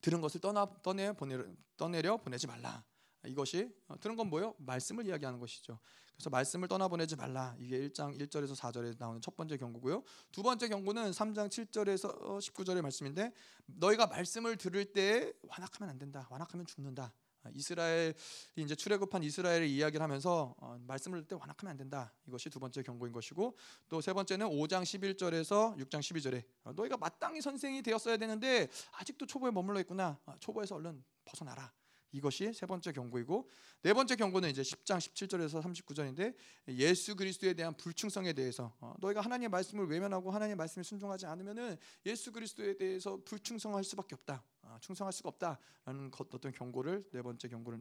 들은 것을 떠나 떠내 보내 떠내려 보내지 말라. 이것이 어, 들은 건 뭐요? 말씀을 이야기하는 것이죠. 그래서 말씀을 떠나보내지 말라. 이게 1장 1절에서 4절에 나오는 첫 번째 경고고요. 두 번째 경고는 3장 7절에서 19절의 말씀인데 너희가 말씀을 들을 때 완악하면 안 된다. 완악하면 죽는다. 이스라엘 이제 출애굽한 이스라엘을 이야기를 하면서 어, 말씀을 때 완악하면 안 된다. 이것이 두 번째 경고인 것이고 또 세 번째는 5장 11절에서 6장 12절에 어, 너희가 마땅히 선생이 되었어야 되는데 아직도 초보에 머물러 있구나. 어, 초보에서 얼른 벗어나라. 이것이 세 번째 경고이고 네 번째 경고는 이제 10장 17절에서 39절인데 예수 그리스도에 대한 불충성에 대해서 어, 너희가 하나님의 말씀을 외면하고 하나님의 말씀에 순종하지 않으면은 예수 그리스도에 대해서 불충성할 수밖에 없다. 아, 충성할 수가 없다라는 어떤 경고를 네 번째 경고를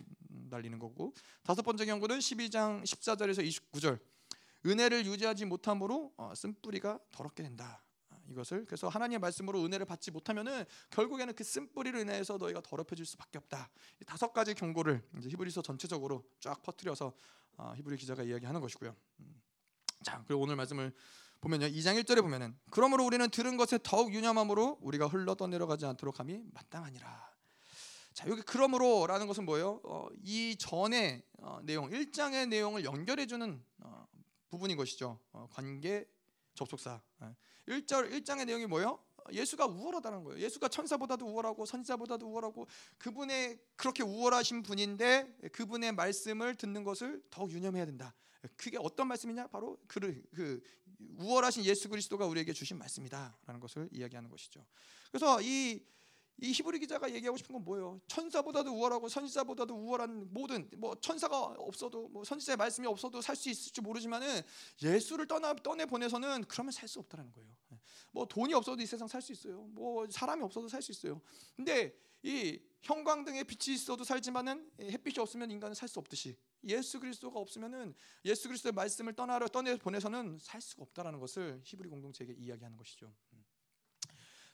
날리는 거고 다섯 번째 경고는 12장 14절에서 29절 은혜를 유지하지 못함으로 어, 쓴뿌리가 더럽게 된다. 이것을 그래서 하나님의 말씀으로 은혜를 받지 못하면은 결국에는 그 쓴뿌리로 인해서 너희가 더럽혀질 수밖에 없다. 다섯 가지 경고를 히브리서 전체적으로 쫙 퍼뜨려서 어, 히브리 기자가 이야기하는 것이고요. 음. 자, 그리고 오늘 말씀을 보면요. 2장 1절에 보면은 그러므로 우리는 들은 것에 더욱 유념함으로 우리가 흘러 떠내려가지 않도록 함이 마땅하니라. 자, 여기 그러므로라는 것은 뭐예요? 어, 이 전의 어, 내용, 1장의 내용을 연결해 주는 어, 부분인 것이죠. 어, 관계 접속사. 1절 예. 1장의 내용이 뭐예요? 예수가 우월하다는 거예요. 예수가 천사보다도 우월하고 선지자보다도 우월하고 그분의 그렇게 우월하신 분인데 그분의 말씀을 듣는 것을 더 유념해야 된다. 그게 어떤 말씀이냐? 바로 그, 그 우월하신 예수 그리스도가 우리에게 주신 말씀이다라는 것을 이야기하는 것이죠. 그래서 이 이 히브리 기자가 얘기하고 싶은 건 뭐예요? 천사보다도 우월하고 선지자보다도 우월한 모든 뭐 천사가 없어도 뭐 선지자의 말씀이 없어도 살 수 있을지 모르지만은 예수를 떠나 떠내 보내서는 그러면 살 수 없다라는 거예요. 뭐 돈이 없어도 이 세상 살 수 있어요. 뭐 사람이 없어도 살 수 있어요. 근데 이 형광등에 빛이 있어도 살지만은 햇빛이 없으면 인간은 살 수 없듯이 예수 그리스도가 없으면은 예수 그리스도의 말씀을 떠나러 떠내 보내서는 살 수가 없다라는 것을 히브리 공동체에게 이야기하는 것이죠.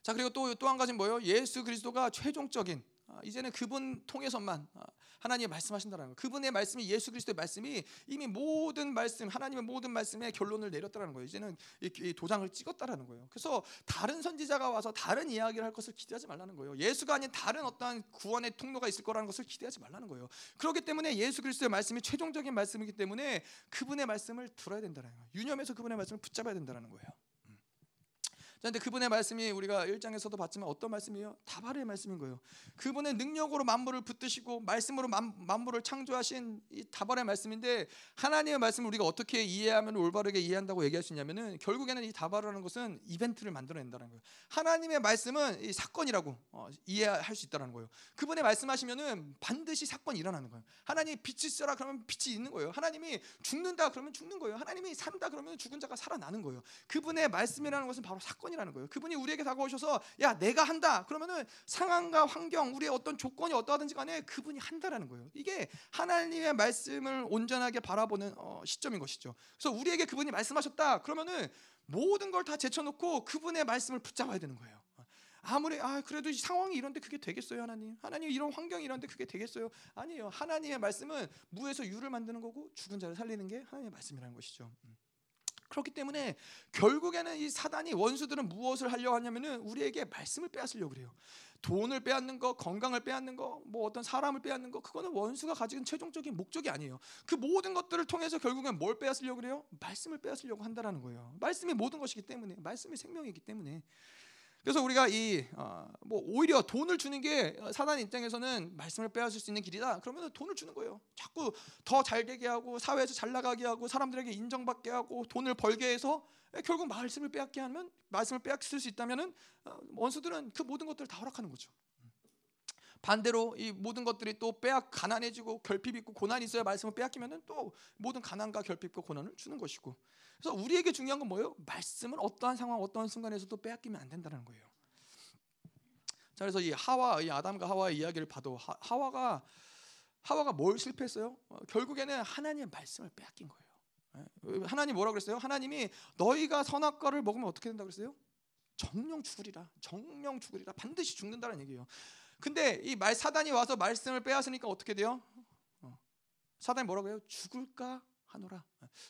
자 그리고 또 또 한 가지는 뭐예요? 예수 그리스도가 최종적인 아, 이제는 그분 통해서만 아, 하나님이 말씀하신다는 거. 그분의 말씀이 예수 그리스도의 말씀이 이미 모든 말씀 하나님의 모든 말씀에 결론을 내렸다는 거예요. 이제는 이 도장을 찍었다라는 거예요. 그래서 다른 선지자가 와서 다른 이야기를 할 것을 기대하지 말라는 거예요. 예수가 아닌 다른 어떠한 구원의 통로가 있을 거라는 것을 기대하지 말라는 거예요. 그렇기 때문에 예수 그리스도의 말씀이 최종적인 말씀이기 때문에 그분의 말씀을 들어야 된다는 거예요. 유념해서 그분의 말씀을 붙잡아야 된다는 거예요. 그런데 그분의 말씀이 우리가 1장에서도 봤지만 어떤 말씀이에요? 다발의 말씀인 거예요. 그분의 능력으로 만물을 붙드시고 말씀으로 만, 만물을 창조하신 이 다발의 말씀인데 하나님의 말씀을 우리가 어떻게 이해하면 올바르게 이해한다고 얘기할 수 있냐면은 결국에는 이 다발이라는 것은 이벤트를 만들어낸다는 거예요. 하나님의 말씀은 이 사건이라고 어, 이해할 수 있다는 거예요. 그분의 말씀하시면은 반드시 사건이 일어나는 거예요. 하나님이 빛이 있어라 그러면 빛이 있는 거예요. 하나님이 죽는다 그러면 죽는 거예요. 하나님이 산다 그러면 죽은 자가 살아나는 거예요. 그분의 말씀이라는 것은 바로 사건 사건이라는 거예요. 그분이 우리에게 다가오셔서 야 내가 한다 그러면은 상황과 환경 우리의 어떤 조건이 어떠하든지 간에 그분이 한다라는 거예요. 이게 하나님의 말씀을 온전하게 바라보는 어, 시점인 것이죠. 그래서 우리에게 그분이 말씀하셨다 그러면은 모든 걸 다 제쳐놓고 그분의 말씀을 붙잡아야 되는 거예요. 아무리 아 그래도 이 상황이 이런데 그게 되겠어요 하나님 하나님 이런 환경이 이런데 그게 되겠어요 아니에요 하나님의 말씀은 무에서 유를 만드는 거고 죽은 자를 살리는 게 하나님의 말씀이라는 것이죠 음. 그렇기 때문에 결국에는 이 사단이 원수들은 무엇을 하려고 하냐면은 우리에게 말씀을 빼앗으려고 그래요. 돈을 빼앗는 거 건강을 빼앗는 거 뭐 어떤 사람을 빼앗는 거 그거는 원수가 가지는 최종적인 목적이 아니에요. 그 모든 것들을 통해서 결국엔 뭘 빼앗으려고 그래요? 말씀을 빼앗으려고 한다라는 거예요. 말씀이 모든 것이기 때문에 말씀이 생명이기 때문에 그래서 우리가 이뭐 어, 오히려 돈을 주는 게 사단 입장에서는 말씀을 빼앗을 수 있는 길이다. 그러면 돈을 주는 거예요. 자꾸 더 잘 되게 하고 사회에서 잘 나가게 하고 사람들에게 인정받게 하고 돈을 벌게 해서 결국 말씀을 빼앗게 하면 말씀을 빼앗을 수 있다면은 어, 원수들은 그 모든 것들을 다 허락하는 거죠. 반대로 이 모든 것들이 또 빼앗 가난해지고 결핍 있고 고난이 있어야 말씀을 빼앗기면은 또 모든 가난과 결핍과 고난을 주는 것이고 그래서 우리에게 중요한 건 뭐예요? 말씀은 어떠한 상황, 어떠한 순간에서도 빼앗기면 안 된다는 거예요. 자, 그래서 이 하와, 이 아담과 하와의 이야기를 봐도 하, 하와가 하와가 뭘 실패했어요? 어, 결국에는 하나님의 말씀을 빼앗긴 거예요. 예? 하나님 뭐라 그랬어요? 하나님이 너희가 선악과를 먹으면 어떻게 된다 그랬어요? 정령 죽으리라. 정령 죽으리라. 반드시 죽는다는 얘기예요. 근데 이 말 사단이 와서 말씀을 빼앗으니까 어떻게 돼요? 어. 사단이 뭐라고 해요? 죽을까 하노라.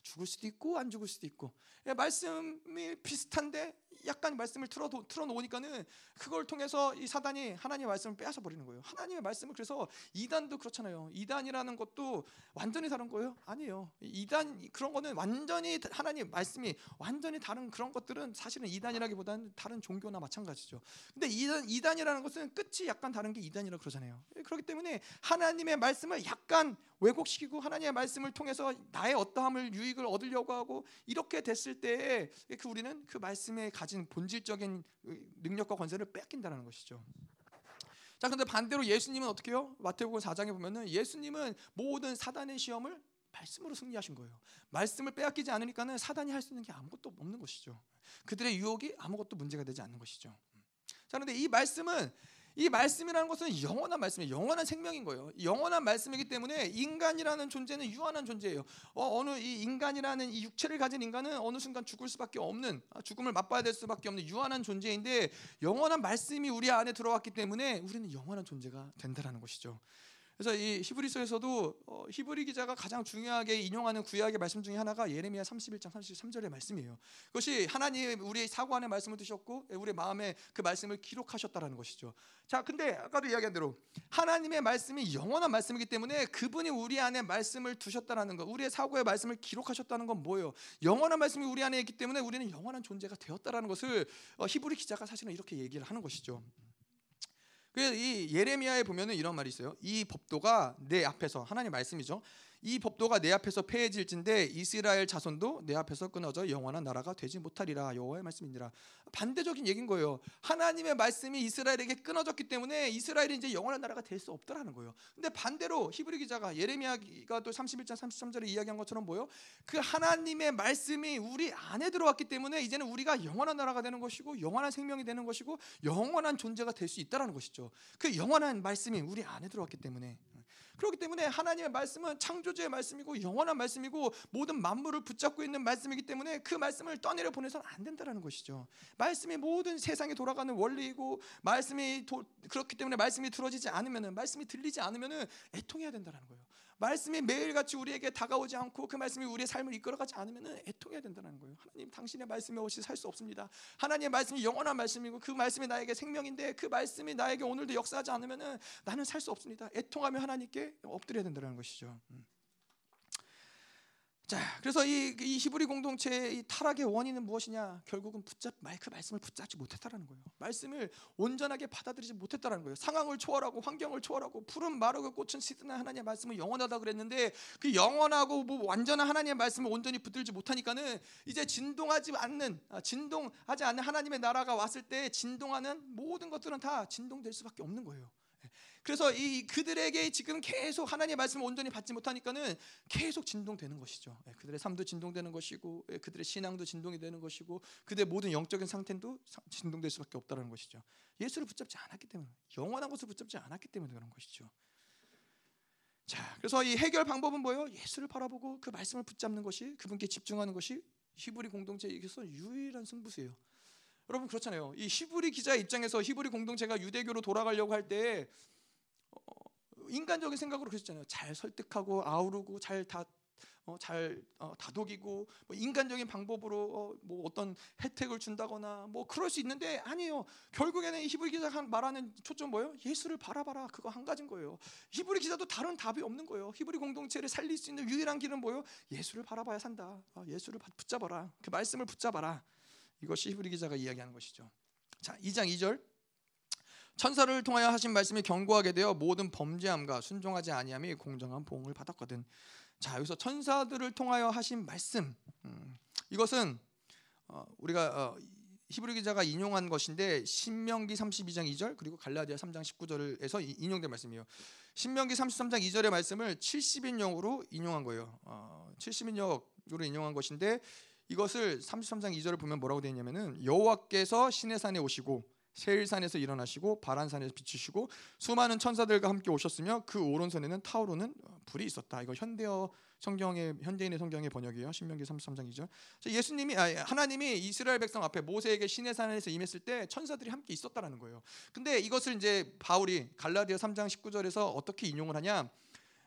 죽을 수도 있고 안 죽을 수도 있고. 예, 말씀이 비슷한데 약간 말씀을 틀어 틀어 놓으니까는 그걸 통해서 이 사단이 하나님의 말씀을 빼앗아 버리는 거예요. 하나님의 말씀을 그래서 이단도 그렇잖아요. 이단이라는 것도 완전히 다른 거예요? 아니에요. 이단 그런 거는 완전히 하나님 말씀이 완전히 다른 그런 것들은 사실은 이단이라기보다는 다른 종교나 마찬가지죠. 근데 이단 이단이라는 것은 끝이 약간 다른 게 이단이라 그러잖아요. 예, 그렇기 때문에 하나님의 말씀을 약간 왜곡시키고 하나님의 말씀을 통해서 나의 어떠함을 유익을 얻으려고 하고 이렇게 됐을 때에 그 우리는 그 말씀에 가진 본질적인 능력과 권세를 뺏긴다는 것이죠. 자, 근데 반대로 예수님은 어떻게 요 마태복음 4장에 보면은 예수님은 모든 사단의 시험을 말씀으로 승리하신 거예요. 말씀을 빼앗기지 않으니까는 사단이 할 수 있는 게 아무것도 없는 것이죠. 그들의 유혹이 아무것도 문제가 되지 않는 것이죠. 자, 그런데 이 말씀은 이 말씀이라는 것은 영원한 말씀이에요. 영원한 생명인 거예요. 영원한 말씀이기 때문에 인간이라는 존재는 유한한 존재예요. 어, 느이 인간이라는 이 육체를 가진 인간은 어느 순간 죽을 수밖에 없는 아, 죽음을 맛봐야 될 수밖에 없는 유한한 존재인데 영원한 말씀이 우리 안에 들어왔기 때문에 우리는 영원한 존재가 된다라는 것이죠. 그래서 이 히브리서에서도 어, 히브리 기자가 가장 중요하게 인용하는 구약의 말씀 중에 하나가 예레미야 31장 33절의 말씀이에요. 그것이 하나님 우리의 사고 안에 말씀을 두셨고 우리 마음에 그 말씀을 기록하셨다라는 것이죠. 자, 근데 아까도 이야기한 대로 하나님의 말씀이 영원한 말씀이기 때문에 그분이 우리 안에 말씀을 두셨다라는 것, 우리의 사고의 말씀을 기록하셨다는 건 뭐예요? 영원한 말씀이 우리 안에 있기 때문에 우리는 영원한 존재가 되었다라는 것을 어, 히브리 기자가 사실은 이렇게 얘기를 하는 것이죠. 그래서 이 예레미야에 보면은 이런 말이 있어요. 이 법도가 내 앞에서 하나님 말씀이죠. 이 법도가 내 앞에서 폐해질진데 이스라엘 자손도 내 앞에서 끊어져 영원한 나라가 되지 못하리라 여호와의 말씀이니라. 반대적인 얘기인 거예요. 하나님의 말씀이 이스라엘에게 끊어졌기 때문에 이스라엘이 이제 영원한 나라가 될 수 없더라는 거예요. 근데 반대로 히브리 기자가 예레미야가 또 31장 33절에 이야기한 것처럼 뭐요 그 하나님의 말씀이 우리 안에 들어왔기 때문에 이제는 우리가 영원한 나라가 되는 것이고 영원한 생명이 되는 것이고 영원한 존재가 될 수 있다라는 것이죠. 그 영원한 말씀이 우리 안에 들어왔기 때문에 그렇기 때문에 하나님의 말씀은 창조주의 말씀이고 영원한 말씀이고 모든 만물을 붙잡고 있는 말씀이기 때문에 그 말씀을 떠내려 보내서는 안 된다는 것이죠. 말씀이 모든 세상에 돌아가는 원리이고 말씀이 도, 그렇기 때문에 말씀이 들어지지 않으면은 말씀이 들리지 않으면은 애통해야 된다는 거예요. 말씀이 매일같이 우리에게 다가오지 않고 그 말씀이 우리의 삶을 이끌어가지 않으면 애통해야 된다는 거예요. 하나님 당신의 말씀이 없이 살 수 없습니다. 하나님의 말씀이 영원한 말씀이고 그 말씀이 나에게 생명인데 그 말씀이 나에게 오늘도 역사하지 않으면 나는 살 수 없습니다. 애통하며 하나님께 엎드려야 된다는 것이죠. 음. 자, 그래서 이, 이 히브리 공동체의 이 타락의 원인은 무엇이냐? 결국은 붙잡 그 말씀을 붙잡지 못했다라는 거예요. 말씀을 온전하게 받아들이지 못했다라는 거예요. 상황을 초월하고 환경을 초월하고 푸른 마르고 꽃은 시드나 하나님의 말씀은 영원하다 그랬는데 그 영원하고 뭐 완전한 하나님의 말씀을 온전히 붙들지 못하니까는 이제 진동하지 않는 아, 진동하지 않는 하나님의 나라가 왔을 때 진동하는 모든 것들은 다 진동될 수밖에 없는 거예요. 그래서 이 그들에게 지금 계속 하나님의 말씀을 온전히 받지 못하니까는 계속 진동되는 것이죠. 예, 그들의 삶도 진동되는 것이고 예, 그들의 신앙도 진동이 되는 것이고 그들의 모든 영적인 상태도 진동될 수밖에 없다는 것이죠. 예수를 붙잡지 않았기 때문에 영원한 것을 붙잡지 않았기 때문에 그런 것이죠. 자, 그래서 이 해결 방법은 뭐예요? 예수를 바라보고 그 말씀을 붙잡는 것이 그분께 집중하는 것이 히브리 공동체에게서 유일한 승부수예요. 여러분 그렇잖아요. 이 히브리 기자 입장에서 히브리 공동체가 유대교로 돌아가려고 할때 어, 인간적인 생각으로 그랬잖아요. 잘 설득하고 아우르고 잘다 어, 잘 어, 다독이고 뭐 인간적인 방법으로 어, 뭐 어떤 혜택을 준다거나 뭐 그럴 수 있는데 아니에요. 결국에는 히브리 기자가 말하는 초점 뭐예요? 예수를 바라봐라. 그거 한 가지인 거예요. 히브리 기자도 다른 답이 없는 거예요. 히브리 공동체를 살릴 수 있는 유일한 길은 뭐예요? 예수를 바라봐야 산다. 아, 예수를 붙잡아라. 그 말씀을 붙잡아라. 이것이 히브리 기자가 이야기하는 것이죠. 자, 2장 2절. 천사를 통하여 하신 말씀이 견고하게 되어 모든 범죄함과 순종하지 아니함이 공정한 보응을 받았거든. 자 여기서 천사들을 통하여 하신 말씀 음, 이것은 어, 우리가 어, 히브리 기자가 인용한 것인데 신명기 32장 2절 그리고 갈라디아 3장 19절에서 인용된 말씀이에요. 신명기 33장 2절의 말씀을 70인용으로 인용한 거예요. 어, 70인용으로 인용한 것인데 이것을 33장 2절을 보면 뭐라고 되어 있냐면은 여호와께서 신의 산에 오시고 세일산에서 일어나시고 바란산에서 비추시고 수많은 천사들과 함께 오셨으며 그 오른손에는 타오르는 불이 있었다. 이거 현대어 성경의 현대인의 성경의 번역이에요. 신명기 33장 2절. 예수님이 아, 하나님이 이스라엘 백성 앞에 모세에게 신의 산에서 임했을 때 천사들이 함께 있었다라는 거예요. 근데 이것을 이제 바울이 갈라디아 3장 19절에서 어떻게 인용을 하냐?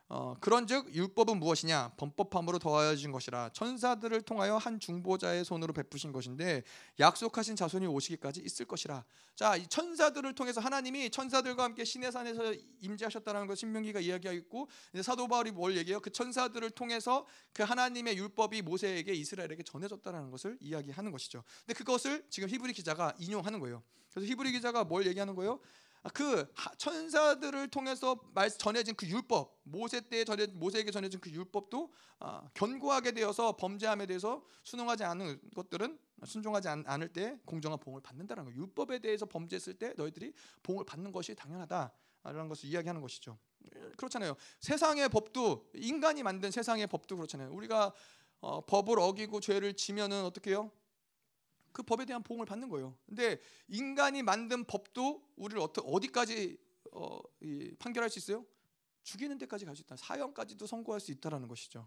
어, 그런즉 율법은 무엇이냐? 범법함으로 더하여진 것이라. 천사들을 통하여 한 중보자의 손으로 베푸신 것인데 약속하신 자손이 오시기까지 있을 것이라. 자 천사들을 통해서 하나님이 천사들과 함께 신의 산에서 임재하셨다는 것 신명기가 이야기하고 있고 사도 바울이 뭘 얘기해요? 그 천사들을 통해서 그 하나님의 율법이 모세에게 이스라엘에게 전해졌다는 것을 이야기하는 것이죠. 근데 그것을 지금 히브리 기자가 인용하는 거예요. 그래서 히브리 기자가 뭘 얘기하는 거예요 그 천사들을 통해서 전해진 그 율법 모세 때 전해 모세에게 전해진 그 율법도 아, 견고하게 되어서 범죄함에 대해서 순응하지 않은 것들은 순종하지 않을 때 공정한 보응을 받는다는 거예요. 율법에 대해서 범죄했을 때 너희들이 보응을 받는 것이 당연하다라는 것을 이야기하는 것이죠. 그렇잖아요. 세상의 법도 인간이 만든 세상의 법도 그렇잖아요. 우리가 어, 법을 어기고 죄를 지면은 어떻게 해요? 그 법에 대한 보응을 받는 거예요. 근데 인간이 만든 법도 우리를 어디까지 어, 판결할 수 있어요? 죽이는 데까지 갈 수 있다. 사형까지도 선고할 수 있다라는 것이죠.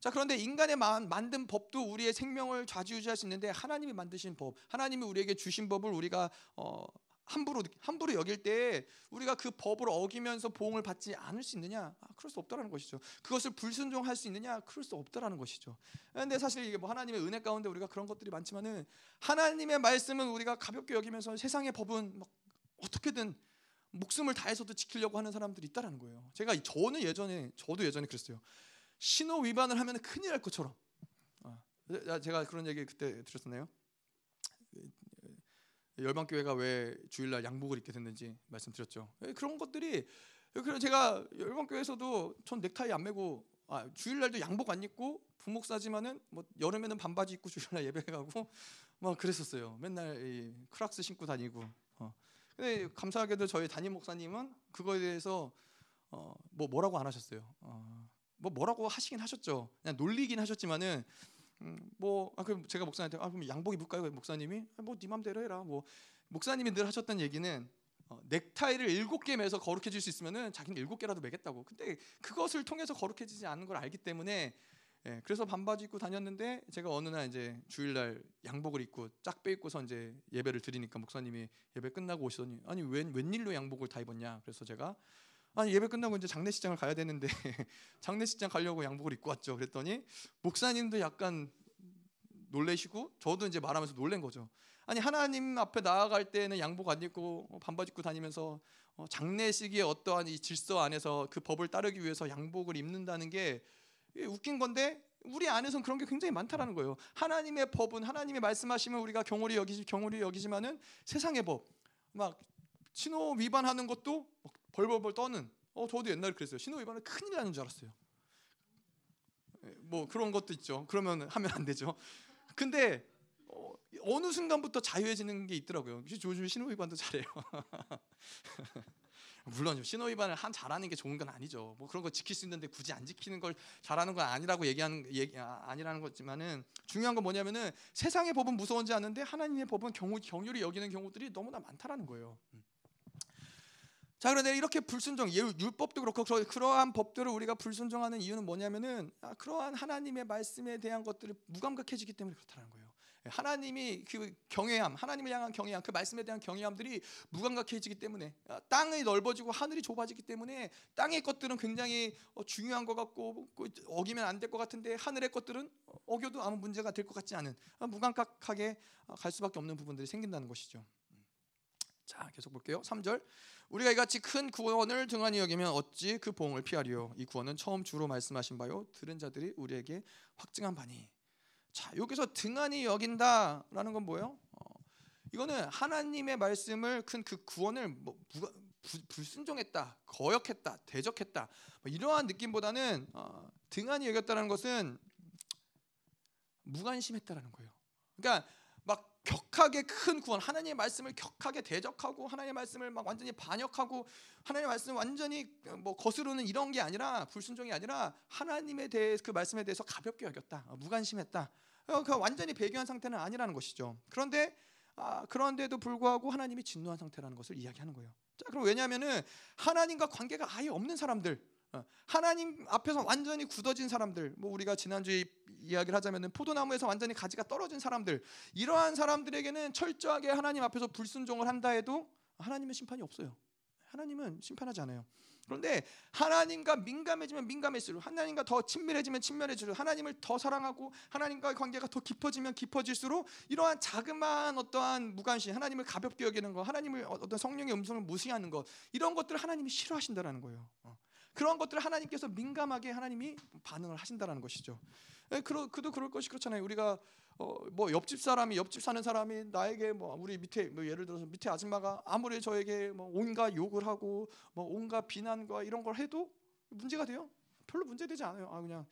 자 그런데 인간의 만든 법도 우리의 생명을 좌지우지할 수 있는데 하나님이 만드신 법, 하나님이 우리에게 주신 법을 우리가 어, 함부로 함부로 여길 때 우리가 그 법을 어기면서 보응을 받지 않을 수 있느냐? 아, 그럴 수 없다라는 것이죠. 그것을 불순종할 수 있느냐? 그럴 수 없다라는 것이죠. 그런데 사실 이게 뭐 하나님의 은혜 가운데 우리가 그런 것들이 많지만은 하나님의 말씀은 우리가 가볍게 여기면서 세상의 법은 막 어떻게든 목숨을 다해서도 지키려고 하는 사람들이 있다라는 거예요. 제가 저는 예전에 저도 예전에 그랬어요. 신호 위반을 하면 큰일 날 것처럼. 아, 제가 그런 얘기 그때 들었었나요? 열방 교회가 왜 주일날 양복을 입게 됐는지 말씀드렸죠. 예, 그런 것들이 그래서 제가 열방 교회에서도 전 넥타이 안 매고 아, 주일날도 양복 안 입고 부목사지만은 뭐 여름에는 반바지 입고 주일날 예배 가고 *laughs* 막 그랬었어요. 맨날 이 크락스 신고 다니고. 어. 근데 감사하게도 저희 담임 목사님은 그거에 대해서 어, 뭐 뭐라고 안 하셨어요. 어, 뭐 뭐라고 하시긴 하셨죠. 그냥 놀리긴 하셨지만은 음, 뭐 아, 그럼 제가 목사님한테 아 그럼 양복 입을까요? 목사님이 아, 뭐네 맘대로 해라. 뭐 목사님이 늘 하셨던 얘기는 어, 넥타이를 일곱 개 매서 거룩해질 수 있으면은 자기는 일곱 개라도 매겠다고. 근데 그것을 통해서 거룩해지지 않는 걸 알기 때문에 예, 그래서 반바지 입고 다녔는데 제가 어느 날 이제 주일날 양복을 입고 짝 빼입고서 이제 예배를 드리니까 목사님이 예배 끝나고 오시더니 아니 웬 웬일로 양복을 다 입었냐 그래서 제가 아니 예배 끝나고 이제 장례식장을 가야 되는데 *laughs* 장례식장 가려고 양복을 입고 왔죠. 그랬더니 목사님도 약간 놀래시고 저도 이제 말하면서 놀란 거죠. 아니 하나님 앞에 나아갈 때는 양복 안 입고 어, 반바지 입고 다니면서 어, 장례식의 어떠한 이 질서 안에서 그 법을 따르기 위해서 양복을 입는다는 게 웃긴 건데 우리 안에서는 그런 게 굉장히 많다라는 거예요. 하나님의 법은 하나님이 말씀하시면 우리가 경홀히 여기지 경홀히 여기지만은 세상의 법 막 신호 위반하는 것도 벌벌벌 떠는 어 저도 옛날에 그랬어요. 신호 위반은 큰일 나는 줄 알았어요. 예, 뭐 그런 것도 있죠. 그러면 하면 안 되죠. 근데 어, 느 순간부터 자유해지는 게 있더라고요. 요즘 신호 위반도 잘해요. *laughs* 물론 신호 위반을 한 잘하는 게 좋은 건 아니죠. 뭐 그런 거 지킬 수 있는데 굳이 안 지키는 걸 잘하는 건 아니라고 얘기하는 얘기 아, 아니라는 거지만은 중요한 건 뭐냐면은 세상의 법은 무서운지 아는데 하나님의 법은 경우 경률이 여기는 경우들이 너무나 많다라는 거예요. 음. 자 그런데 이렇게 불순종 율법도 그렇고 그러한 법들을 우리가 불순종하는 이유는 뭐냐면은 아, 그러한 하나님의 말씀에 대한 것들을 무감각해지기 때문에 그렇다는 거예요. 하나님이 그 경외함, 하나님을 향한 경외함, 그 말씀에 대한 경외함들이 무감각해지기 때문에 아, 땅이 넓어지고 하늘이 좁아지기 때문에 땅의 것들은 굉장히 어, 중요한 것 같고 그 어기면 안 될 것 같은데 하늘의 것들은 어겨도 아무 문제가 될 것 같지 않은 아, 무감각하게 갈 수밖에 없는 부분들이 생긴다는 것이죠. 자, 계속 볼게요. 3절. 우리가 이같이 큰 구원을 등한히 여기면 어찌 그 보응을 피하리요? 이 구원은 처음 주로 말씀하신 바요. 들은 자들이 우리에게 확증한 바니. 자, 여기서 등한히 여긴다라는 건 뭐예요? 어, 이거는 하나님의 말씀을 큰 그 구원을 뭐, 부, 부, 불순종했다, 거역했다, 대적했다 뭐 이러한 느낌보다는 어, 등한히 여겼다는 것은 무관심했다라는 거예요. 그러니까 막 격하게 큰 구원, 하나님의 말씀을 격하게 대적하고 하나님의 말씀을 막 완전히 반역하고 하나님의 말씀을 완전히 뭐 거스르는 이런 게 아니라 불순종이 아니라 하나님에 대해 그 말씀에 대해서 가볍게 여겼다, 무관심했다. 어, 그 완전히 배교한 상태는 아니라는 것이죠. 그런데 아, 그런데도 불구하고 하나님이 진노한 상태라는 것을 이야기하는 거예요. 자, 그럼 왜냐하면은 하나님과 관계가 아예 없는 사람들, 어, 하나님 앞에서 완전히 굳어진 사람들, 뭐 우리가 지난주에 이야기를 하자면은 포도나무에서 완전히 가지가 떨어진 사람들, 이러한 사람들에게는 철저하게 하나님 앞에서 불순종을 한다 해도 하나님의 심판이 없어요. 하나님은 심판하지 않아요. 그런데 하나님과 민감해지면 민감해질수록 하나님과 더 친밀해지면 친밀해질수록 하나님을 더 사랑하고 하나님과의 관계가 더 깊어지면 깊어질수록 이러한 자그마한 어떠한 무관심 하나님을 가볍게 여기는 것 하나님을 어떤 성령의 음성을 무시하는 것 이런 것들을 하나님이 싫어하신다라는 거예요. 어. 그런 것들을 하나님께서 민감하게 하나님이 반응을 하신다라는 것이죠. 예, 그러, 그도 그럴 것이 그렇잖아요. 우리가 어, 뭐 옆집 사람이 옆집 사는 사람이 나에게 뭐 우리 밑에 뭐 예를 들어서 밑에 아줌마가 아무리 저에게 뭐 온갖 욕을 하고 뭐 온갖 비난과 이런 걸 해도 문제가 돼요? 별로 문제 되지 않아요. 아 그냥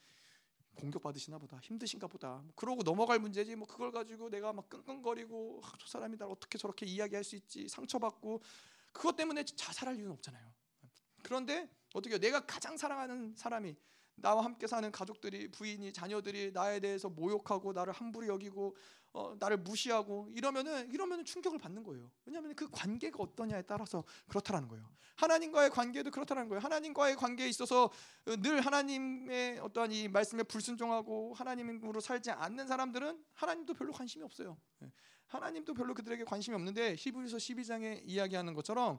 공격 받으시나 보다 힘드신가 보다 뭐 그러고 넘어갈 문제지 뭐 그걸 가지고 내가 막 끙끙거리고 아, 저 사람이 날 어떻게 저렇게 이야기할 수 있지 상처받고 그것 때문에 자살할 이유는 없잖아요. 그런데 어떻게 내가 가장 사랑하는 사람이 나와 함께 사는 가족들이 부인이 자녀들이 나에 대해서 모욕하고 나를 함부로 여기고 어, 나를 무시하고 이러면은 이러면은 충격을 받는 거예요. 왜냐하면 그 관계가 어떠냐에 따라서 그렇다라는 거예요. 하나님과의 관계도 그렇다는 거예요. 하나님과의 관계에 있어서 늘 하나님의 어떠한 이 말씀에 불순종하고 하나님으로 살지 않는 사람들은 하나님도 별로 관심이 없어요. 예. 하나님도 별로 그들에게 관심이 없는데 히브리서 12장에 이야기하는 것처럼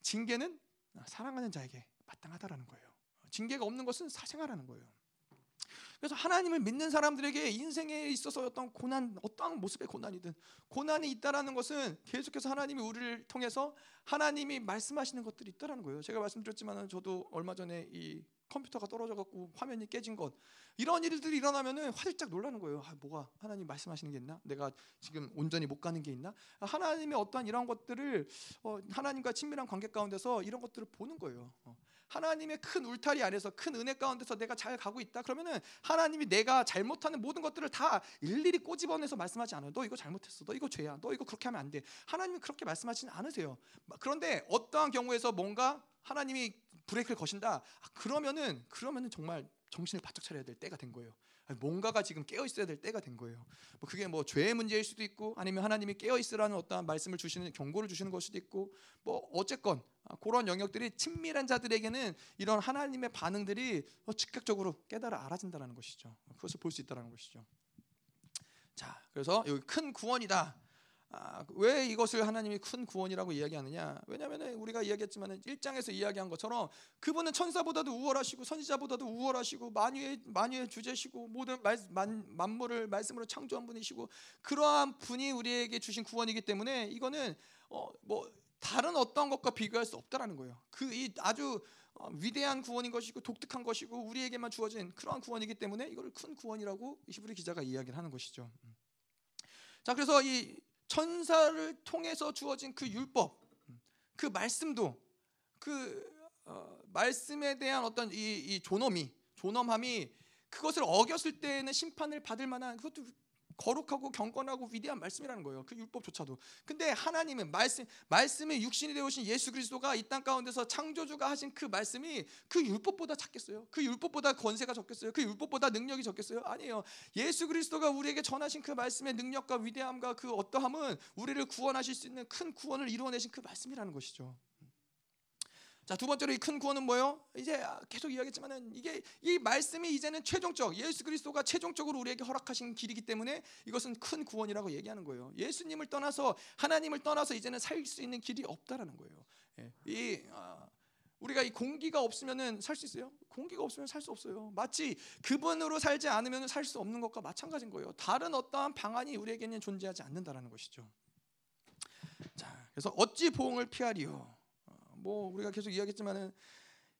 징계는 사랑하는 자에게 마땅하다라는 거예요. 징계가 없는 것은 사생활하는 거예요. 그래서 하나님을 믿는 사람들에게 인생에 있어서 어떤 고난, 어떠한 모습의 고난이든 고난이 있다라는 것은 계속해서 하나님이 우리를 통해서 하나님이 말씀하시는 것들이 있다라는 거예요. 제가 말씀드렸지만 저도 얼마 전에 이 컴퓨터가 떨어져 갖고 화면이 깨진 것 이런 일들이 일어나면은 화들짝 놀라는 거예요. 아, 뭐가 하나님 말씀하시는 게 있나? 내가 지금 온전히 못 가는 게 있나? 하나님의 어떠한 이런 것들을 어, 하나님과 친밀한 관계 가운데서 이런 것들을 보는 거예요. 어. 하나님의 큰 울타리 안에서 큰 은혜 가운데서 내가 잘 가고 있다. 그러면은 하나님이 내가 잘못하는 모든 것들을 다 일일이 꼬집어내서 말씀하지 않아요. 너 이거 잘못했어. 너 이거 죄야. 너 이거 그렇게 하면 안 돼. 하나님이 그렇게 말씀하지는 않으세요. 그런데 어떠한 경우에서 뭔가 하나님이 브레이크를 거신다. 아, 그러면은 그러면은 정말 정신을 바짝 차려야 될 때가 된 거예요. 뭔가가 지금 깨어 있어야 될 때가 된 거예요. 뭐 그게 뭐 죄의 문제일 수도 있고 아니면 하나님이 깨어 있으라는 어떠한 말씀을 주시는 경고를 주시는 것 수도 있고 뭐 어쨌건 아, 그런 영역들이 친밀한 자들에게는 이런 하나님의 반응들이 즉각적으로 깨달아 알아진다는 것이죠. 그것을 볼 수 있다는 것이죠. 자, 그래서 여기 큰 구원이다. 아, 왜 이것을 하나님이 큰 구원이라고 이야기하느냐? 왜냐하면 우리가 이야기했지만 1장에서 이야기한 것처럼 그분은 천사보다도 우월하시고 선지자보다도 우월하시고 만유의 만유의 주제시고 모든 말, 만, 만물을 말씀으로 창조한 분이시고 그러한 분이 우리에게 주신 구원이기 때문에 이거는 어, 뭐 다른 어떤 것과 비교할 수 없다라는 거예요. 그 이 아주 어, 위대한 구원인 것이고 독특한 것이고 우리에게만 주어진 그러한 구원이기 때문에 이걸 큰 구원이라고 히브리 기자가 이야기를 하는 것이죠. 음. 자, 그래서 이 천사를 통해서 주어진 그 율법, 그 말씀도 그 어, 말씀에 대한 어떤 이, 이 존엄이 존엄함이 그것을 어겼을 때에는 심판을 받을 만한 그것도 거룩하고 경건하고 위대한 말씀이라는 거예요. 그 율법조차도. 근데 하나님은 말씀 말씀이 육신이 되오신 예수 그리스도가 이 땅 가운데서 창조주가 하신 그 말씀이 그 율법보다 작겠어요? 그 율법보다 권세가 적겠어요? 그 율법보다 능력이 적겠어요? 아니에요. 예수 그리스도가 우리에게 전하신 그 말씀의 능력과 위대함과 그 어떠함은 우리를 구원하실 수 있는 큰 구원을 이루어내신 그 말씀이라는 것이죠. 자, 두 번째로 이 큰 구원은 뭐예요? 이제 계속 이야기했지만은 이게 이 말씀이 이제는 최종적 예수 그리스도가 최종적으로 우리에게 허락하신 길이기 때문에 이것은 큰 구원이라고 얘기하는 거예요. 예수님을 떠나서 하나님을 떠나서 이제는 살 수 있는 길이 없다라는 거예요. 예. 이 아, 우리가 이 공기가 없으면은 살 수 있어요? 공기가 없으면 살 수 없어요. 마치 그분으로 살지 않으면 살 수 없는 것과 마찬가지인 거예요. 다른 어떠한 방안이 우리에게는 존재하지 않는다라는 것이죠. 자, 그래서 어찌 보응을 피하리요? 뭐 우리가 계속 이야기했지만은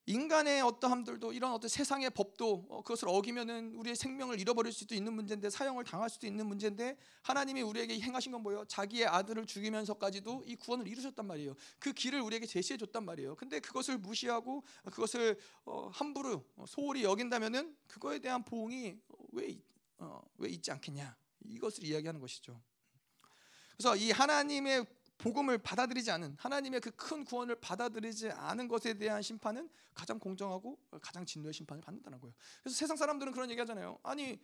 인간의 어떠함들도 이런 어떤 세상의 법도 어, 그것을 어기면은 우리의 생명을 잃어버릴 수도 있는 문제인데 사형을 당할 수도 있는 문제인데 하나님이 우리에게 행하신 건 뭐예요? 자기의 아들을 죽이면서까지도 이 구원을 이루셨단 말이에요. 그 길을 우리에게 제시해 줬단 말이에요. 근데 그것을 무시하고 그것을 어, 함부로 어, 소홀히 여긴다면은 그거에 대한 보응이 왜, 어, 왜 있지 않겠냐? 이것을 이야기하는 것이죠. 그래서 이 하나님의 복음을 받아들이지 않은 하나님의 그 큰 구원을 받아들이지 않은 것에 대한 심판은 가장 공정하고 가장 진노의 심판을 받는다는 거예요. 그래서 세상 사람들은 그런 얘기하잖아요. 아니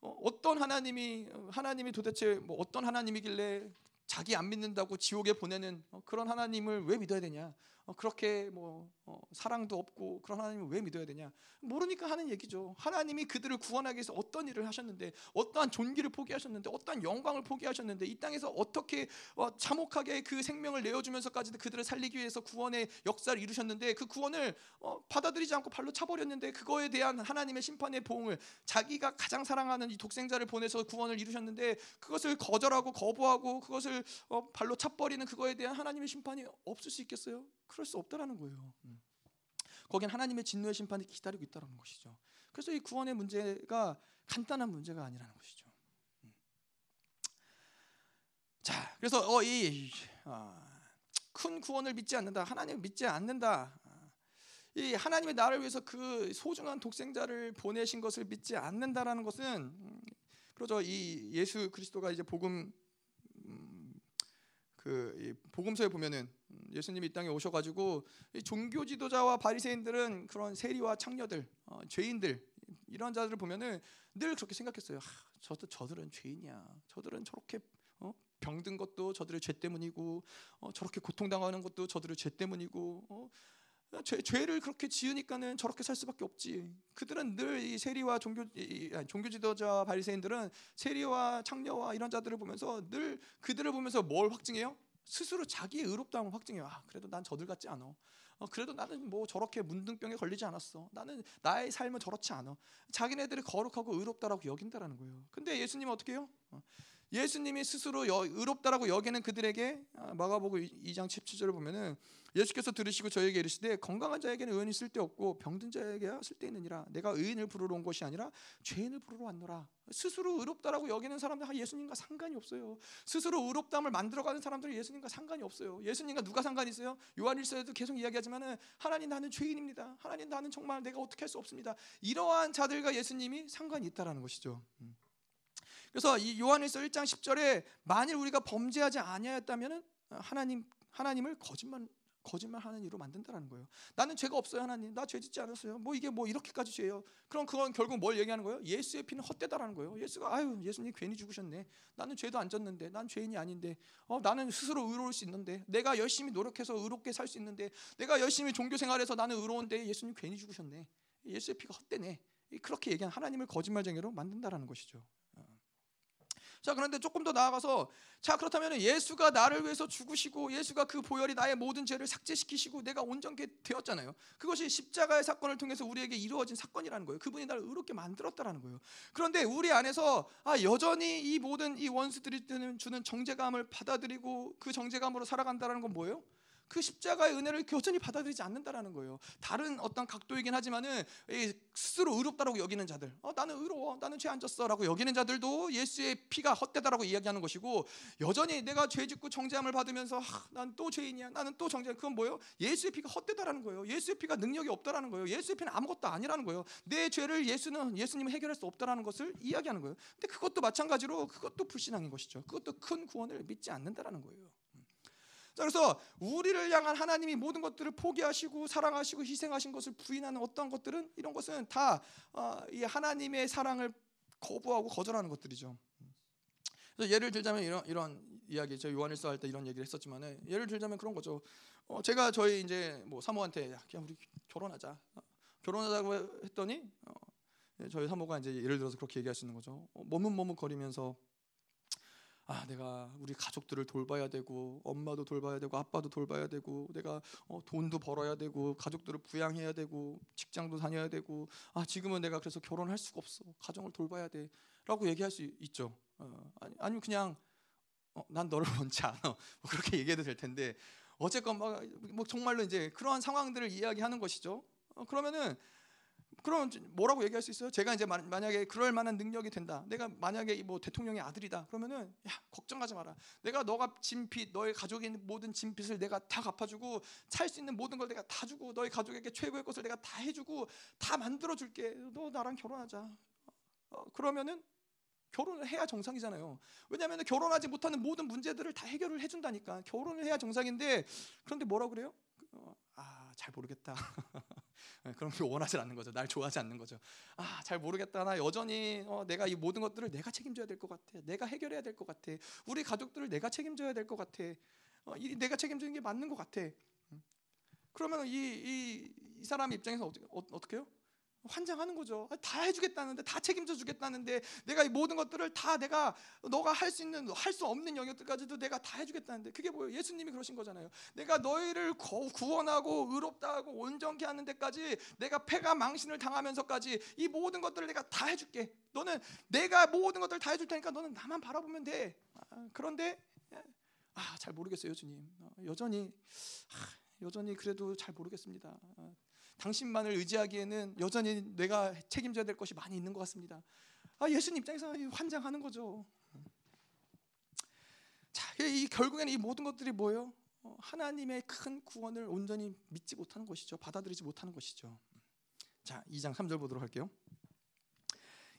어, 어떤 하나님이 하나님이 도대체 뭐 어떤 하나님이길래 자기 안 믿는다고 지옥에 보내는 어, 그런 하나님을 왜 믿어야 되냐? 어, 그렇게 뭐 어, 사랑도 없고 그런 하나님을 왜 믿어야 되냐? 모르니까 하는 얘기죠. 하나님이 그들을 구원하기 위해서 어떤 일을 하셨는데, 어떠한 존귀를 포기하셨는데, 어떠한 영광을 포기하셨는데, 이 땅에서 어떻게 어, 참혹하게 그 생명을 내어주면서까지도 그들을 살리기 위해서 구원의 역사를 이루셨는데, 그 구원을 어, 받아들이지 않고 발로 차버렸는데, 그거에 대한 하나님의 심판의 보응을 자기가 가장 사랑하는 이 독생자를 보내서 구원을 이루셨는데, 그것을 거절하고 거부하고 그것을 어, 발로 차버리는 그거에 대한 하나님의 심판이 없을 수 있겠어요? 그럴 수 없다라는 거예요. 음. 거긴 하나님의 진노의 심판이 기다리고 있다는 것이죠. 그래서 이 구원의 문제가 간단한 문제가 아니라는 것이죠. 음. 자, 그래서 어, 이큰 아, 구원을 믿지 않는다. 하나님을 믿지 않는다. 이 하나님의 나를 위해서 그 소중한 독생자를 보내신 것을 믿지 않는다라는 것은 음, 그러죠. 이 예수 그리스도가 이제 복음 그 복음서에 보면은 예수님이 이 땅에 오셔가지고 종교 지도자와 바리새인들은 그런 세리와 창녀들, 어, 죄인들 이런 자들을 보면은 늘 그렇게 생각했어요. 하, 저들 저들은 죄인이야. 저들은 저렇게 어? 병든 것도 저들의 죄 때문이고 어, 저렇게 고통당하는 것도 저들의 죄 때문이고 어? 죄, 죄를 그렇게 지으니까는 저렇게 살 수밖에 없지. 그들은 늘 이 세리와 종교 이, 종교 지도자 바리새인들은 세리와 창녀와 이런 자들을 보면서 늘 그들을 보면서 뭘 확증해요? 스스로 자기의 의롭다함을 확증해요. 아, 그래도 난 저들 같지 않아. 어, 그래도 나는 뭐 저렇게 문둥병에 걸리지 않았어. 나는 나의 삶은 저렇지 않아. 자기네들이 거룩하고 의롭다라고 여긴다라는 거예요. 근데 예수님은 어떻게 해요? 어, 예수님이 스스로 여, 의롭다라고 여기는 그들에게 아, 마가복음 2장 17절을 보면은 예수께서 들으시고 저에게 이르시되 건강한 자에게는 의인이 쓸데없고 병든 자에게 쓸데있느니라. 내가 의인을 부르러 온 것이 아니라 죄인을 부르러 왔노라. 스스로 의롭다라고 여기는 사람들 예수님과 상관이 없어요. 스스로 의롭담을 만들어가는 사람들은 예수님과 상관이 없어요. 예수님과 누가 상관이 있어요? 요한일서에도 계속 이야기하지만은 하나님 나는 죄인입니다. 하나님 나는 정말 내가 어떻게 할 수 없습니다. 이러한 자들과 예수님이 상관이 있다라는 것이죠. 음. 그래서 이 요한일서 1장 10절에 만일 우리가 범죄하지 아니하였다면은 하나님 하나님을 거짓말 거짓말 하는 이로 만든다라는 거예요. 나는 죄가 없어요, 하나님. 나 죄 짓지 않았어요. 뭐 이게 뭐 이렇게까지 죄예요. 그럼 그건 결국 뭘 얘기하는 거예요? 예수의 피는 헛되다라는 거예요. 예수가 아유, 예수님 괜히 죽으셨네. 나는 죄도 안 졌는데, 난 죄인이 아닌데, 어, 나는 스스로 의로울 수 있는데, 내가 열심히 노력해서 의롭게 살 수 있는데, 내가 열심히 종교 생활해서 나는 의로운데 예수님 괜히 죽으셨네. 예수의 피가 헛되네. 그렇게 얘기한 하나님을 거짓말쟁이로 만든다라는 것이죠. 자, 그런데 조금 더 나아가서 자, 그렇다면 예수가 나를 위해서 죽으시고 예수가 그 보혈이 나의 모든 죄를 삭제시키시고 내가 온전케 되었잖아요. 그것이 십자가의 사건을 통해서 우리에게 이루어진 사건이라는 거예요. 그분이 나를 의롭게 만들었다라는 거예요. 그런데 우리 안에서 아, 여전히 이 모든 이 원수들이 주는 정죄감을 받아들이고 그 정죄감으로 살아간다는 건 뭐예요? 그 십자가의 은혜를 여전히 받아들이지 않는다라는 거예요. 다른 어떤 각도이긴 하지만은 스스로 의롭다라고 여기는 자들, 어, 나는 의로워, 나는 죄 안 졌어라고 여기는 자들도 예수의 피가 헛되다라고 이야기하는 것이고 여전히 내가 죄짓고 정죄함을 받으면서 난또 죄인이야, 나는 또 정죄. 그건 뭐예요? 예수의 피가 헛되다라는 거예요. 예수의 피가 능력이 없다라는 거예요. 예수의 피는 아무것도 아니라는 거예요. 내 죄를 예수는 예수님은 해결할 수 없다라는 것을 이야기하는 거예요. 근데 그것도 마찬가지로 그것도 불신앙인 것이죠. 그것도 큰 구원을 믿지 않는다라는 거예요. 자, 그래서 우리를 향한 하나님이 모든 것들을 포기하시고 사랑하시고 희생하신 것을 부인하는 어떤 것들은 이런 것은 다이 어, 하나님의 사랑을 거부하고 거절하는 것들이죠. 그래서 예를 들자면 이런 이런 이야기 저 요한일서 할 때 이런 얘기를 했었지만 예를 들자면 그런 거죠. 어, 제가 저희 이제 뭐 사모한테 야, 그냥 우리 결혼하자. 어, 결혼하자고 했더니 어, 예, 저희 사모가 이제 예를 들어서 그렇게 얘기할 수 있는 거죠. 어, 머뭇머뭇 거리면서 아 내가 우리 가족들을 돌봐야 되고 엄마도 돌봐야 되고 아빠도 돌봐야 되고 내가 어, 돈도 벌어야 되고 가족들을 부양해야 되고 직장도 다녀야 되고 아 지금은 내가 그래서 결혼할 수가 없어. 가정을 돌봐야 돼라고 얘기할 수 있죠. 어, 아니, 아니면 그냥 어, 난 너를 *laughs* 원치 않아. 뭐 그렇게 얘기해도 될 텐데. 어쨌건 막, 뭐 정말로 이제 그러한 상황들을 이야기하는 것이죠. 어, 그러면은 그럼 뭐라고 얘기할 수 있어요? 제가 이제 만약에 그럴 만한 능력이 된다. 내가 만약에 뭐 대통령의 아들이다. 그러면은 야 걱정하지 마라. 내가 너가 진빚, 너의 가족의 모든 진빚을 내가 다 갚아주고 살 수 있는 모든 걸 내가 다 주고 너희 가족에게 최고의 것을 내가 다 해주고 다 만들어 줄게. 너 나랑 결혼하자. 어, 그러면은 결혼을 해야 정상이잖아요. 왜냐하면 결혼하지 못하는 모든 문제들을 다 해결을 해준다니까. 결혼을 해야 정상인데 그런데 뭐라 그래요? 어, 아잘 모르겠다. *laughs* 네, 그런 걸 원하지 않는 거죠. 날 좋아하지 않는 거죠. 아, 잘 모르겠다. 나 여전히 어, 내가 이 모든 것들을 내가 책임져야 될 것 같아. 내가 해결해야 될 것 같아. 우리 가족들을 내가 책임져야 될 것 같아. 어, 이, 내가 책임지는 게 맞는 것 같아. 음. 그러면 이, 이, 이 사람 입장에서 어떻게, 어, 어떻게 해요? 환장하는 거죠. 다 해주겠다는데, 다 책임져 주겠다는데, 내가 이 모든 것들을 다 내가 너가 할 수 있는, 할 수 없는 영역들까지도 내가 다 해주겠다는데, 그게 뭐예요? 예수님이 그러신 거잖아요. 내가 너희를 구원하고 의롭다 하고 온전케 하는 데까지 내가 패가 망신을 당하면서까지 이 모든 것들을 내가 다 해줄게. 너는 내가 모든 것들을 다 해줄 테니까 너는 나만 바라보면 돼. 아, 그런데 아, 잘 모르겠어요, 주님. 어, 여전히 아, 여전히 그래도 잘 모르겠습니다. 아, 당신만을 의지하기에는 여전히 내가 책임져야 될 것이 많이 있는 것 같습니다. 아, 예수님 입장에서 환장하는 거죠. 자, 이 결국에는 이 모든 것들이 뭐예요? 어, 하나님의 큰 구원을 온전히 믿지 못하는 것이죠. 받아들이지 못하는 것이죠. 자, 2장 3절 보도록 할게요.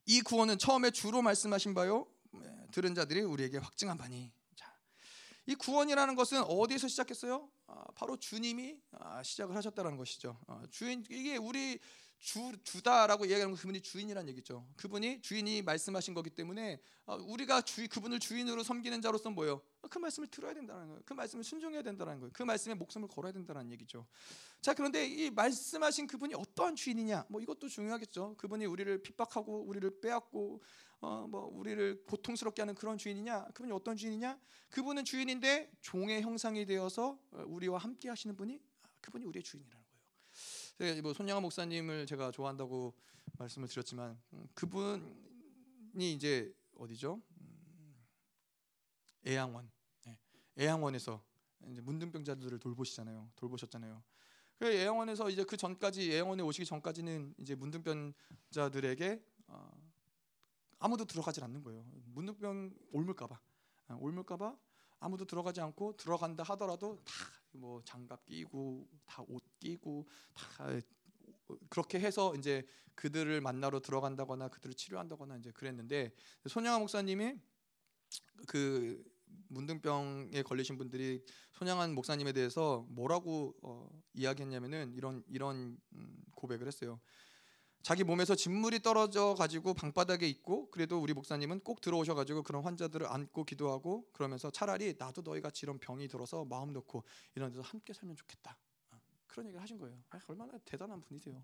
이 구원은 처음에 주로 말씀하신 바요. 네, 들은 자들이 우리에게 확증한 바니. 자, 이 구원이라는 것은 어디에서 시작했어요? 아, 바로 주님이 아, 시작을 하셨다는 것이죠. 아, 주인 이게 우리 주 주다라고 이야기하는 건 그분이 주인이란 얘기죠. 그분이 주인이 말씀하신 거기 때문에 우리가 주 그분을 주인으로 섬기는 자로서 뭐예요? 그 말씀을 들어야 된다는 거예요. 그 말씀을 순종해야 된다는 거예요. 그 말씀에 목숨을 걸어야 된다는 얘기죠. 자 그런데 이 말씀하신 그분이 어떠한 주인이냐? 뭐 이것도 중요하겠죠. 그분이 우리를 핍박하고 우리를 빼앗고 어, 뭐 우리를 고통스럽게 하는 그런 주인이냐? 그분이 어떤 주인이냐? 그분은 주인인데 종의 형상이 되어서 어, 우리와 함께 하시는 분이 아, 그분이 우리의 주인이라는 거예요. 뭐 손양아 목사님을 제가 좋아한다고 말씀을 드렸지만 음, 그분이 이제 어디죠? 음, 애양원. 네. 애양원에서 이제 문둥병자들을 돌보시잖아요. 돌보셨잖아요. 그 애양원에서 이제 그 전까지 애양원에 오시기 전까지는 이제 문둥병자들에게 어, 아무도 들어가질 않는 거예요. 문둥병 옮을까봐, 아, 옮을까봐 아무도 들어가지 않고 들어간다 하더라도 다 뭐 장갑 끼고 다 옷 끼고 다 그렇게 해서 이제 그들을 만나러 들어간다거나 그들을 치료한다거나 이제 그랬는데 손양아 목사님이 그 문둥병에 걸리신 분들이 손양한 목사님에 대해서 뭐라고 어, 이야기했냐면은 이런 이런 음, 고백을 했어요. 자기 몸에서 진물이 떨어져 가지고 방바닥에 있고 그래도 우리 목사님은 꼭 들어오셔 가지고 그런 환자들을 안고 기도하고 그러면서 차라리 나도 너희 같이 이런 병이 들어서 마음 놓고 이런 데서 함께 살면 좋겠다. 어, 그런 얘기를 하신 거예요. 아, 얼마나 대단한 분이세요.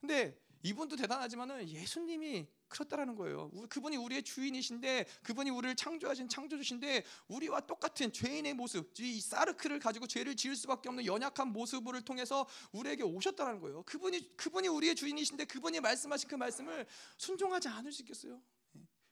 근데 이분도 대단하지만은 예수님이 그렇다라는 거예요. 그분이 우리의 주인이신데 그분이 우리를 창조하신 창조주신데 우리와 똑같은 죄인의 모습, 이 사르크를 가지고 죄를 지을 수밖에 없는 연약한 모습을 통해서 우리에게 오셨다라는 거예요. 그분이 그분이 우리의 주인이신데 그분이 말씀하신 그 말씀을 순종하지 않을 수 있겠어요?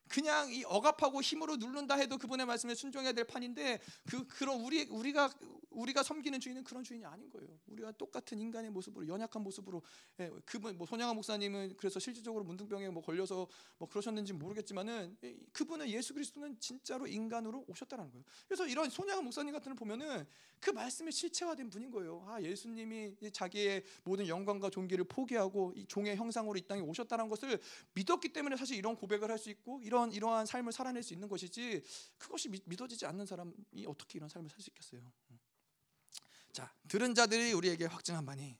그냥 이 억압하고 힘으로 누른다 해도 그분의 말씀에 순종해야 될 판인데 그 그런 우리 우리가 우리가 섬기는 주인은 그런 주인이 아닌 거예요. 우리가 똑같은 인간의 모습으로 연약한 모습으로 예, 그분 뭐 손양아 목사님은 그래서 실질적으로 문둥병에 뭐 걸려서 뭐 그러셨는지 모르겠지만은 그분은 예수 그리스도는 진짜로 인간으로 오셨다는 거예요. 그래서 이런 손양아 목사님 같은 걸 보면은 그 말씀이 실체화된 분인 거예요. 아 예수님이 자기의 모든 영광과 존귀를 포기하고 이 종의 형상으로 이 땅에 오셨다는 것을 믿었기 때문에 사실 이런 고백을 할 수 있고 이런 이러한 삶을 살아낼 수 있는 것이지 그것이 믿어지지 않는 사람이 어떻게 이런 삶을 살 수 있겠어요? 자, 들은 자들이 우리에게 확증한 바니.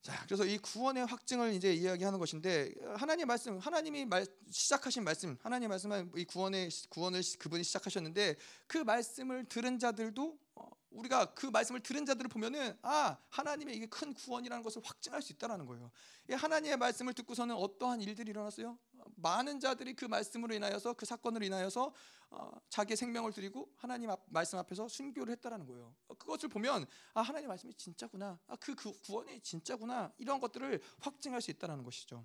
자, 그래서 이 구원의 확증을 이제 이야기하는 것인데 하나님 말씀, 하나님이 말, 시작하신 말씀, 하나님 말씀은 이 구원의 구원을 그분이 시작하셨는데 그 말씀을 들은 자들도 어, 우리가 그 말씀을 들은 자들을 보면은 아 하나님의 이게 큰 구원이라는 것을 확증할 수 있다라는 거예요. 이 하나님의 말씀을 듣고서는 어떠한 일들이 일어났어요? 많은 자들이 그 말씀으로 인하여서 그 사건으로 인하여서 어, 자기의 생명을 드리고 하나님 앞, 말씀 앞에서 순교를 했다라는 거예요. 그것을 보면 아 하나님 말씀이 진짜구나. 아 그 그 구원이 진짜구나. 이런 것들을 확증할 수 있다라는 것이죠.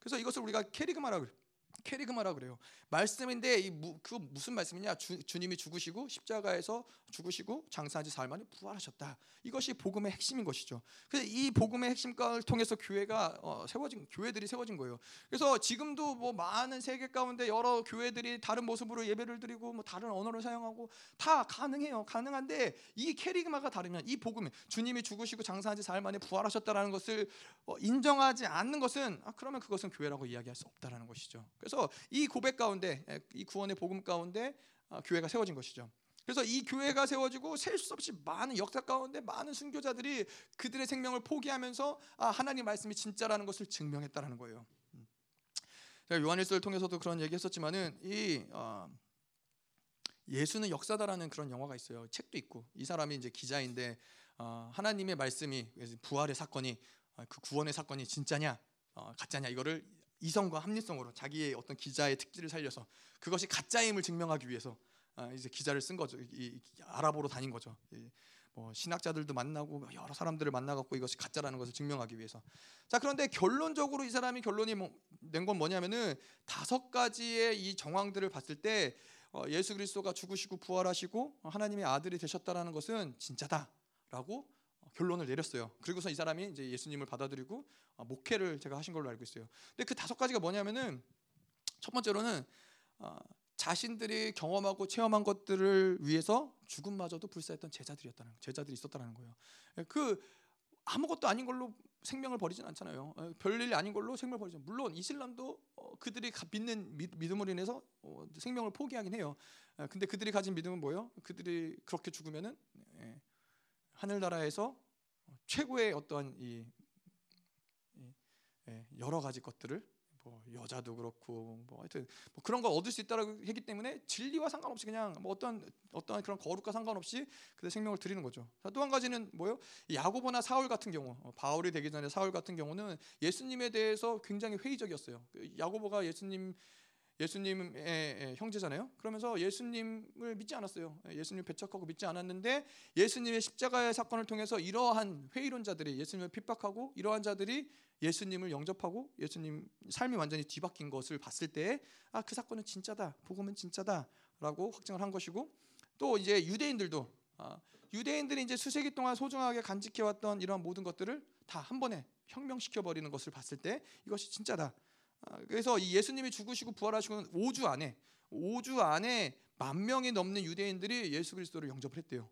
그래서 이것을 우리가 캐리그마라고 캐리그마라 그래요. 말씀인데 이그 무슨 말씀이냐? 주, 주님이 죽으시고 십자가에서 죽으시고 장사한 지 사흘 만에 부활하셨다. 이것이 복음의 핵심인 것이죠. 그래서 이 복음의 핵심을 통해서 교회가 어, 세워진 교회들이 세워진 거예요. 그래서 지금도 뭐 많은 세계 가운데 여러 교회들이 다른 모습으로 예배를 드리고 뭐 다른 언어를 사용하고 다 가능해요. 가능한데 이 캐리그마가 다르면 이 복음 주님이 죽으시고 장사한 지 사흘 만에 부활하셨다라는 것을 어, 인정하지 않는 것은 아, 그러면 그것은 교회라고 이야기할 수 없다라는 것이죠. 그래서 이 고백 가운데 이 구원의 복음 가운데 어, 교회가 세워진 것이죠. 그래서 이 교회가 세워지고 셀 수 없이 많은 역사 가운데 많은 순교자들이 그들의 생명을 포기하면서 아 하나님 말씀이 진짜라는 것을 증명했다라는 거예요. 음. 제가 요한일서를 통해서도 그런 얘기했었지만은 이 어, 예수는 역사다라는 그런 영화가 있어요. 책도 있고 이 사람이 이제 기자인데 어, 하나님의 말씀이 부활의 사건이 어, 그 구원의 사건이 진짜냐 어, 가짜냐 이거를 이성과 합리성으로 자기의 어떤 기자의 특질을 살려서 그것이 가짜임을 증명하기 위해서 아, 이제 기자를 쓴 거죠. 이, 알아보러 다닌 거죠. 뭐 신학자들도 만나고 뭐 여러 사람들을 만나갖고 이것이 가짜라는 것을 증명하기 위해서. 자 그런데 결론적으로 이 사람이 결론이 뭐, 낸건 뭐냐면은 다섯 가지의 이 정황들을 봤을 때 어, 예수 그리스도가 죽으시고 부활하시고 하나님의 아들이 되셨다라는 것은 진짜다라고 결론을 내렸어요. 그리고서 이 사람이 이제 예수님을 받아들이고 어, 목회를 제가 하신 걸로 알고 있어요. 근데 그 다섯 가지가 뭐냐면은 첫 번째로는 어, 자신들이 경험하고 체험한 것들을 위해서 죽음마저도 불사했던 제자들이었다는 제자들이 있었다는 거예요. 예, 그 아무것도 아닌 걸로 생명을 버리진 않잖아요. 예, 별일 아닌 걸로 생명을 버리죠. 물론 이슬람도 어, 그들이 믿는 믿음으로 인해서 어, 생명을 포기하긴 해요. 예, 근데 그들이 가진 믿음은 뭐예요? 그들이 그렇게 죽으면은 하늘나라에서 최고의 어떠한 이 여러 가지 것들을 뭐 여자도 그렇고 뭐 하여튼 뭐 그런 걸 얻을 수 있다라고 했기 때문에 진리와 상관없이 그냥 뭐 어떤 어떤 그런 거룩과 상관없이 그들 생명을 드리는 거죠. 또 한 가지는 뭐요? 야고보나 사울 같은 경우 어, 바울이 되기 전에 사울 같은 경우는 예수님에 대해서 굉장히 회의적이었어요. 그 야고보가 예수님 예수님의 형제잖아요. 그러면서 예수님을 믿지 않았어요. 예수님 배척하고 믿지 않았는데 예수님의 십자가의 사건을 통해서 이러한 회의론자들이 예수님을 핍박하고 이러한 자들이 예수님을 영접하고 예수님 삶이 완전히 뒤바뀐 것을 봤을 때 아 그 사건은 진짜다 복음은 진짜다라고 확증을 한 것이고 또 이제 유대인들도 아, 유대인들이 이제 수세기 동안 소중하게 간직해왔던 이런 모든 것들을 다 한 번에 혁명시켜 버리는 것을 봤을 때 이것이 진짜다. 아, 그래서 이 예수님이 죽으시고 부활하시고 5주 안에 5주 안에 만 명이 넘는 유대인들이 예수 그리스도를 영접을 했대요.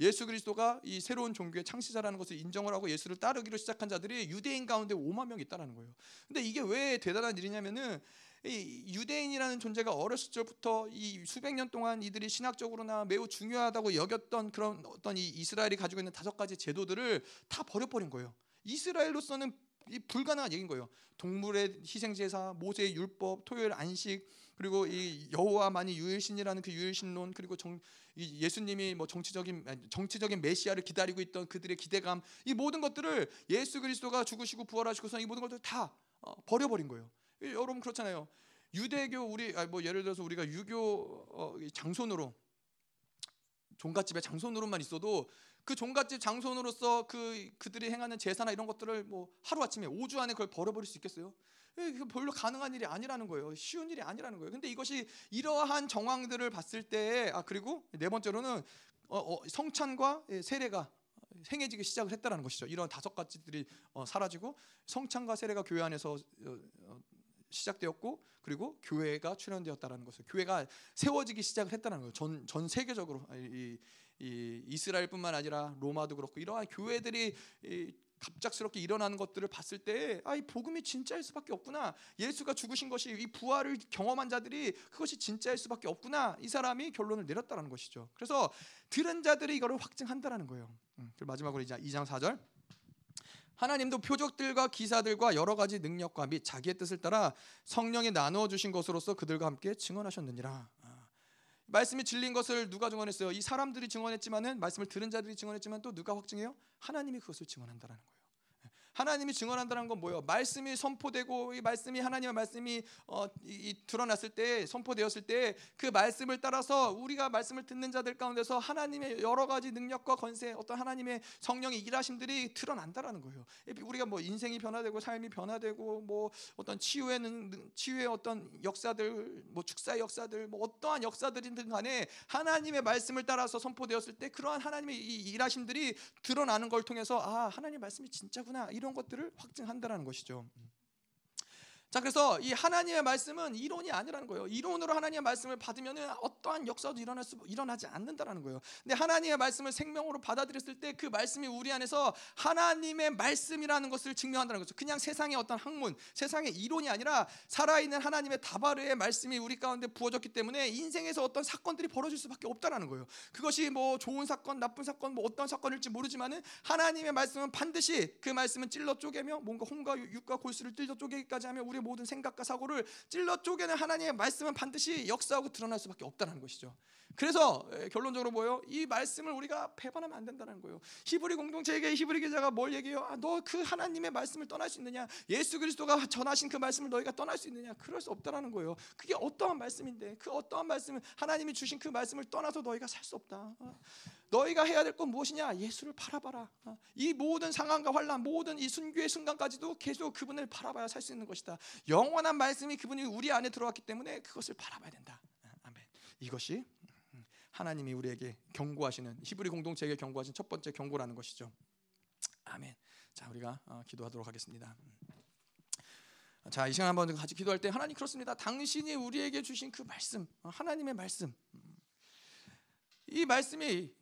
예수 그리스도가 이 새로운 종교의 창시자라는 것을 인정을 하고 예수를 따르기로 시작한 자들이 유대인 가운데 5만 명 있다라는 거예요. 근데 이게 왜 대단한 일이냐면은 이 유대인이라는 존재가 어렸을 적부터 이 수백 년 동안 이들이 신학적으로나 매우 중요하다고 여겼던 그런 어떤 이 이스라엘이 가지고 있는 다섯 가지 제도들을 다 버려버린 거예요. 이스라엘로서는 이 불가능한 얘기인 거예요. 동물의 희생 제사, 모세의 율법, 토요일 안식, 그리고 이 여호와만이 유일신이라는 그 유일신론, 그리고 정, 예수님이 뭐 정치적인 정치적인 메시아를 기다리고 있던 그들의 기대감 이 모든 것들을 예수 그리스도가 죽으시고 부활하시고서 이 모든 것들 다 어, 버려버린 거예요. 여러분 그렇잖아요. 유대교 우리 뭐 예를 들어서 우리가 유교 어, 장손으로 종갓집의 장손으로만 있어도 그 종갓집 장손으로서 그 그들이 행하는 제사나 이런 것들을 뭐 하루 아침에 5주 안에 그걸 버려버릴 수 있겠어요? 예, 별로 가능한 일이 아니라는 거예요. 쉬운 일이 아니라는 거예요. 근데 이것이 이러한 정황들을 봤을 때, 아 그리고 네 번째로는 어, 어, 성찬과 예, 세례가 행해지기 시작을 했다는 것이죠. 이런 다섯 가지들이 어, 사라지고 성찬과 세례가 교회 안에서 어, 어, 시작되었고 그리고 교회가 출현되었다는 것을 교회가 세워지기 시작을 했다는 거예요. 전, 전 세계적으로 이, 이 이스라엘뿐만 아니라 로마도 그렇고 이러한 교회들이 이, 갑작스럽게 일어나는 것들을 봤을 때, 아, 이 복음이 진짜일 수밖에 없구나. 예수가 죽으신 것이 이 부활을 경험한 자들이 그것이 진짜일 수밖에 없구나. 이 사람이 결론을 내렸다는 것이죠. 그래서 들은 자들이 이거를 확증한다라는 거예요. 음, 마지막으로 이제 2장 4절. 하나님도 표적들과 기사들과 여러 가지 능력과 및 자기의 뜻을 따라 성령이 나누어 주신 것으로서 그들과 함께 증언하셨느니라. 아, 말씀이 진리인 것을 누가 증언했어요? 이 사람들이 증언했지만은 말씀을 들은 자들이 증언했지만 또 누가 확증해요? 하나님이 그것을 증언한다라는 거예요. 하나님이 증언한다는 건 뭐예요? 말씀이 선포되고 이 말씀이 하나님의 말씀이 어, 이, 이 드러났을 때 선포되었을 때 그 말씀을 따라서 우리가 말씀을 듣는 자들 가운데서 하나님의 여러 가지 능력과 건세 어떤 하나님의 성령의 일하심들이 드러난다라는 거예요. 우리가 뭐 인생이 변화되고 삶이 변화되고 뭐 어떤 치유의 능, 치유의 어떤 역사들 뭐 축사의 역사들 뭐 어떠한 역사들이든 간에 하나님의 말씀을 따라서 선포되었을 때 그러한 하나님의 이 일하심들이 드러나는 걸 통해서 아 하나님 말씀이 진짜구나 이런 이런 것들을 확증한다라는 것이죠. 자 그래서 이 하나님의 말씀은 이론이 아니라는 거예요. 이론으로 하나님의 말씀을 받으면 어떠한 역사도 일어날 수 일어나지 않는다라는 거예요. 근데 하나님의 말씀을 생명으로 받아들였을 때 그 말씀이 우리 안에서 하나님의 말씀이라는 것을 증명한다는 거죠. 그냥 세상의 어떤 학문, 세상의 이론이 아니라 살아있는 하나님의 다바르의 말씀이 우리 가운데 부어졌기 때문에 인생에서 어떤 사건들이 벌어질 수밖에 없다라는 거예요. 그것이 뭐 좋은 사건, 나쁜 사건, 뭐 어떤 사건일지 모르지만은 하나님의 말씀은 반드시 그 말씀은 찔러 쪼개며 뭔가 홍과 육과 골수를 찔러 쪼개기까지 하며 우리 우리의 모든 생각과 사고를 찔러 쪼개는 하나님의 말씀은 반드시 역사하고 드러날 수밖에 없다는 것이죠. 그래서 결론적으로 뭐요? 이 말씀을 우리가 배반하면 안 된다는 거예요. 히브리 공동체에게 히브리 기자가 뭘 얘기해요? 아, 너 그 하나님의 말씀을 떠날 수 있느냐? 예수 그리스도가 전하신 그 말씀을 너희가 떠날 수 있느냐? 그럴 수 없다라는 거예요. 그게 어떠한 말씀인데 그 어떠한 말씀은 하나님이 주신 그 말씀을 떠나서 너희가 살 수 없다. 어? 너희가 해야 될 건 무엇이냐? 예수를 바라봐라. 어? 이 모든 상황과 환란, 모든 이 순교의 순간까지도 계속 그분을 바라봐야 살 수 있는 것이다. 영원한 말씀이 그분이 우리 안에 들어왔기 때문에 그것을 바라봐야 된다. 어, 아멘. 이것이 하나님이 우리에게 경고하시는 히브리 공동체에게 경고하신 첫 번째 경고라는 것이죠. 아멘. 자, 우리가 어, 기도하도록 하겠습니다. 음. 자, 이 시간 한번 같이 기도할 때 하나님 그렇습니다. 당신이 우리에게 주신 그 말씀, 어, 하나님의 말씀. 음. 이 말씀이 어,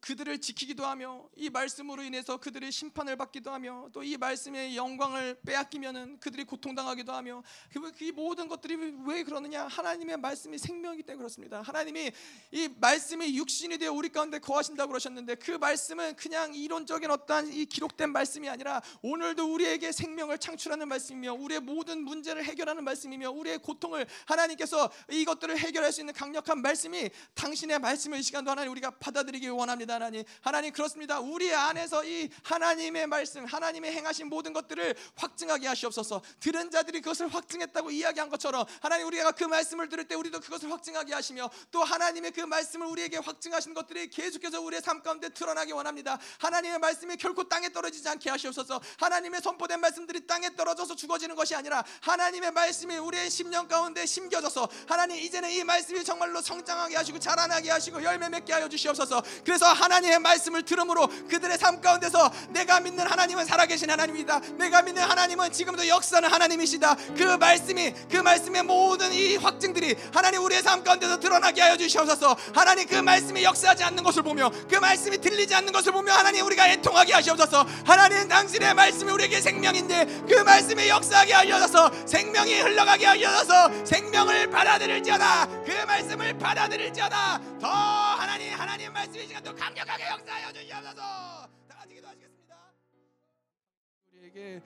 그들을 지키기도 하며 이 말씀으로 인해서 그들이 심판을 받기도 하며 또 이 말씀의 영광을 빼앗기면은 그들이 고통당하기도 하며 그, 그 모든 것들이 왜 그러느냐? 하나님의 말씀이 생명이기 때문에 그렇습니다. 하나님이 이 말씀이 육신이 되어 우리 가운데 거하신다고 그러셨는데 그 말씀은 그냥 이론적인 어떠한 이 기록된 말씀이 아니라 오늘도 우리에게 생명을 창출하는 말씀이며 우리의 모든 문제를 해결하는 말씀이며 우리의 고통을 하나님께서 이것들을 해결할 수 있는 강력한 말씀이 당신의 말씀을 이 시간도 하나님 우리가 받아들이기 원합니다 하나님. 하나님 그렇습니다. 우리 안에서 이 하나님의 말씀 하나님의 행하신 모든 것들을 확증하게 하시옵소서. 들은 자들이 그것을 확증했다고 이야기한 것처럼 하나님 우리가 그 말씀을 들을 때 우리도 그것을 확증하게 하시며 또 하나님의 그 말씀을 우리에게 확증하신 것들이 계속해서 우리의 삶 가운데 드러나기 원합니다. 하나님의 말씀이 결코 땅에 떨어지지 않게 하시옵소서. 하나님의 선포된 말씀들이 땅에 떨어져서 죽어지는 것이 아니라 하나님의 말씀이 우리의 심령 가운데 심겨져서 하나님 이제는 이 말씀이 정말로 성장하게 하시고 자라나게 하시고 열매 맺게 하여 주시옵소서 그래서 하나님의 말씀을 들음으로 그들의 삶 가운데서 내가 믿는 하나님은 살아계신 하나님이다. 내가 믿는 하나님은 지금도 역사는 하나님이시다. 그 말씀이 그 말씀의 모든 이 확증들이 하나님 우리의 삶 가운데서 드러나게 하여 주시옵소서. 하나님 그 말씀이 역사하지 않는 것을 보며 그 말씀이 들리지 않는 것을 보며 하나님 우리가 애통하게 하시옵소서. 하나님 당신의 말씀이 우리에게 생명인데 그 말씀이 역사하게 하셔서 생명이 흘러가게 하셔서 생명을 받아들일지어다. 그 말씀을 받아들일지어다. 더 하나님 하나님 말씀이 시간 또 강력하게 역사하여 주시옵소서. 다 같이 기도하시겠습니다. 우리에게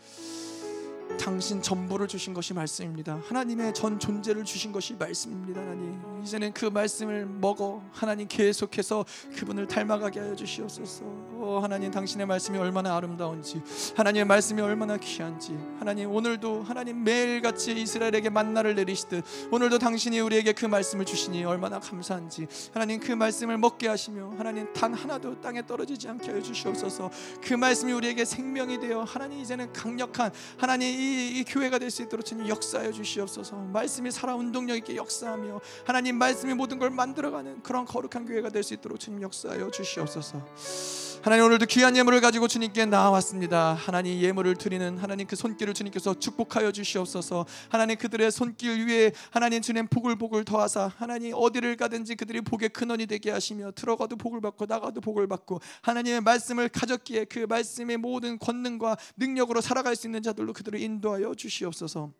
당신 전부를 주신 것이 말씀입니다. 하나님의 전 존재를 주신 것이 말씀입니다. 하나님 이제는 그 말씀을 먹어 하나님 계속해서 그분을 닮아가게 하여 주시옵소서. 오, 하나님 당신의 말씀이 얼마나 아름다운지 하나님의 말씀이 얼마나 귀한지 하나님 오늘도 하나님 매일같이 이스라엘에게 만나를 내리시듯 오늘도 당신이 우리에게 그 말씀을 주시니 얼마나 감사한지 하나님 그 말씀을 먹게 하시며 하나님 단 하나도 땅에 떨어지지 않게 하여 주시옵소서. 그 말씀이 우리에게 생명이 되어 하나님 이제는 강력한 하나님 이, 이 교회가 될 수 있도록 주님 역사하여 주시옵소서. 말씀이 살아 운동력 있게 역사하며 하나님 말씀이 모든 걸 만들어가는 그런 거룩한 교회가 될 수 있도록 주님 역사하여 주시옵소서. 하나님 오늘도 귀한 예물을 가지고 주님께 나왔습니다. 하나님 예물을 드리는 하나님 그 손길을 주님께서 축복하여 주시옵소서. 하나님 그들의 손길 위에 하나님 주님 복을 복을 더하사 하나님 어디를 가든지 그들이 복의 근원이 되게 하시며 들어가도 복을 받고 나가도 복을 받고 하나님의 말씀을 가졌기에 그 말씀의 모든 권능과 능력으로 살아갈 수 있는 자들로 그들을 인도하여 주시옵소서.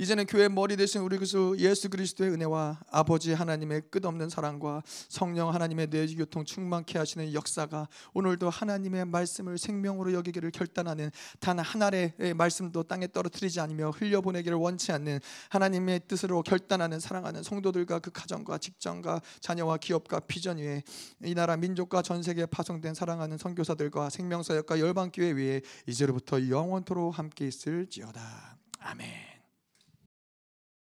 이제는 교회 머리 대신 우리 그수 예수 그리스도의 은혜와 아버지 하나님의 끝없는 사랑과 성령 하나님의 내 교통 충만케 하시는 역사가 오늘도 하나님의 말씀을 생명으로 여기기를 결단하는 단 하나의 말씀도 땅에 떨어뜨리지 않으며 흘려보내기를 원치 않는 하나님의 뜻으로 결단하는 사랑하는 성도들과 그 가정과 직장과 자녀와 기업과 비전 위에 이 나라 민족과 전 세계에 파송된 사랑하는 선교사들과 생명사역과 열방교회 위에 이제로부터 영원토록 함께 있을지어다. 아멘.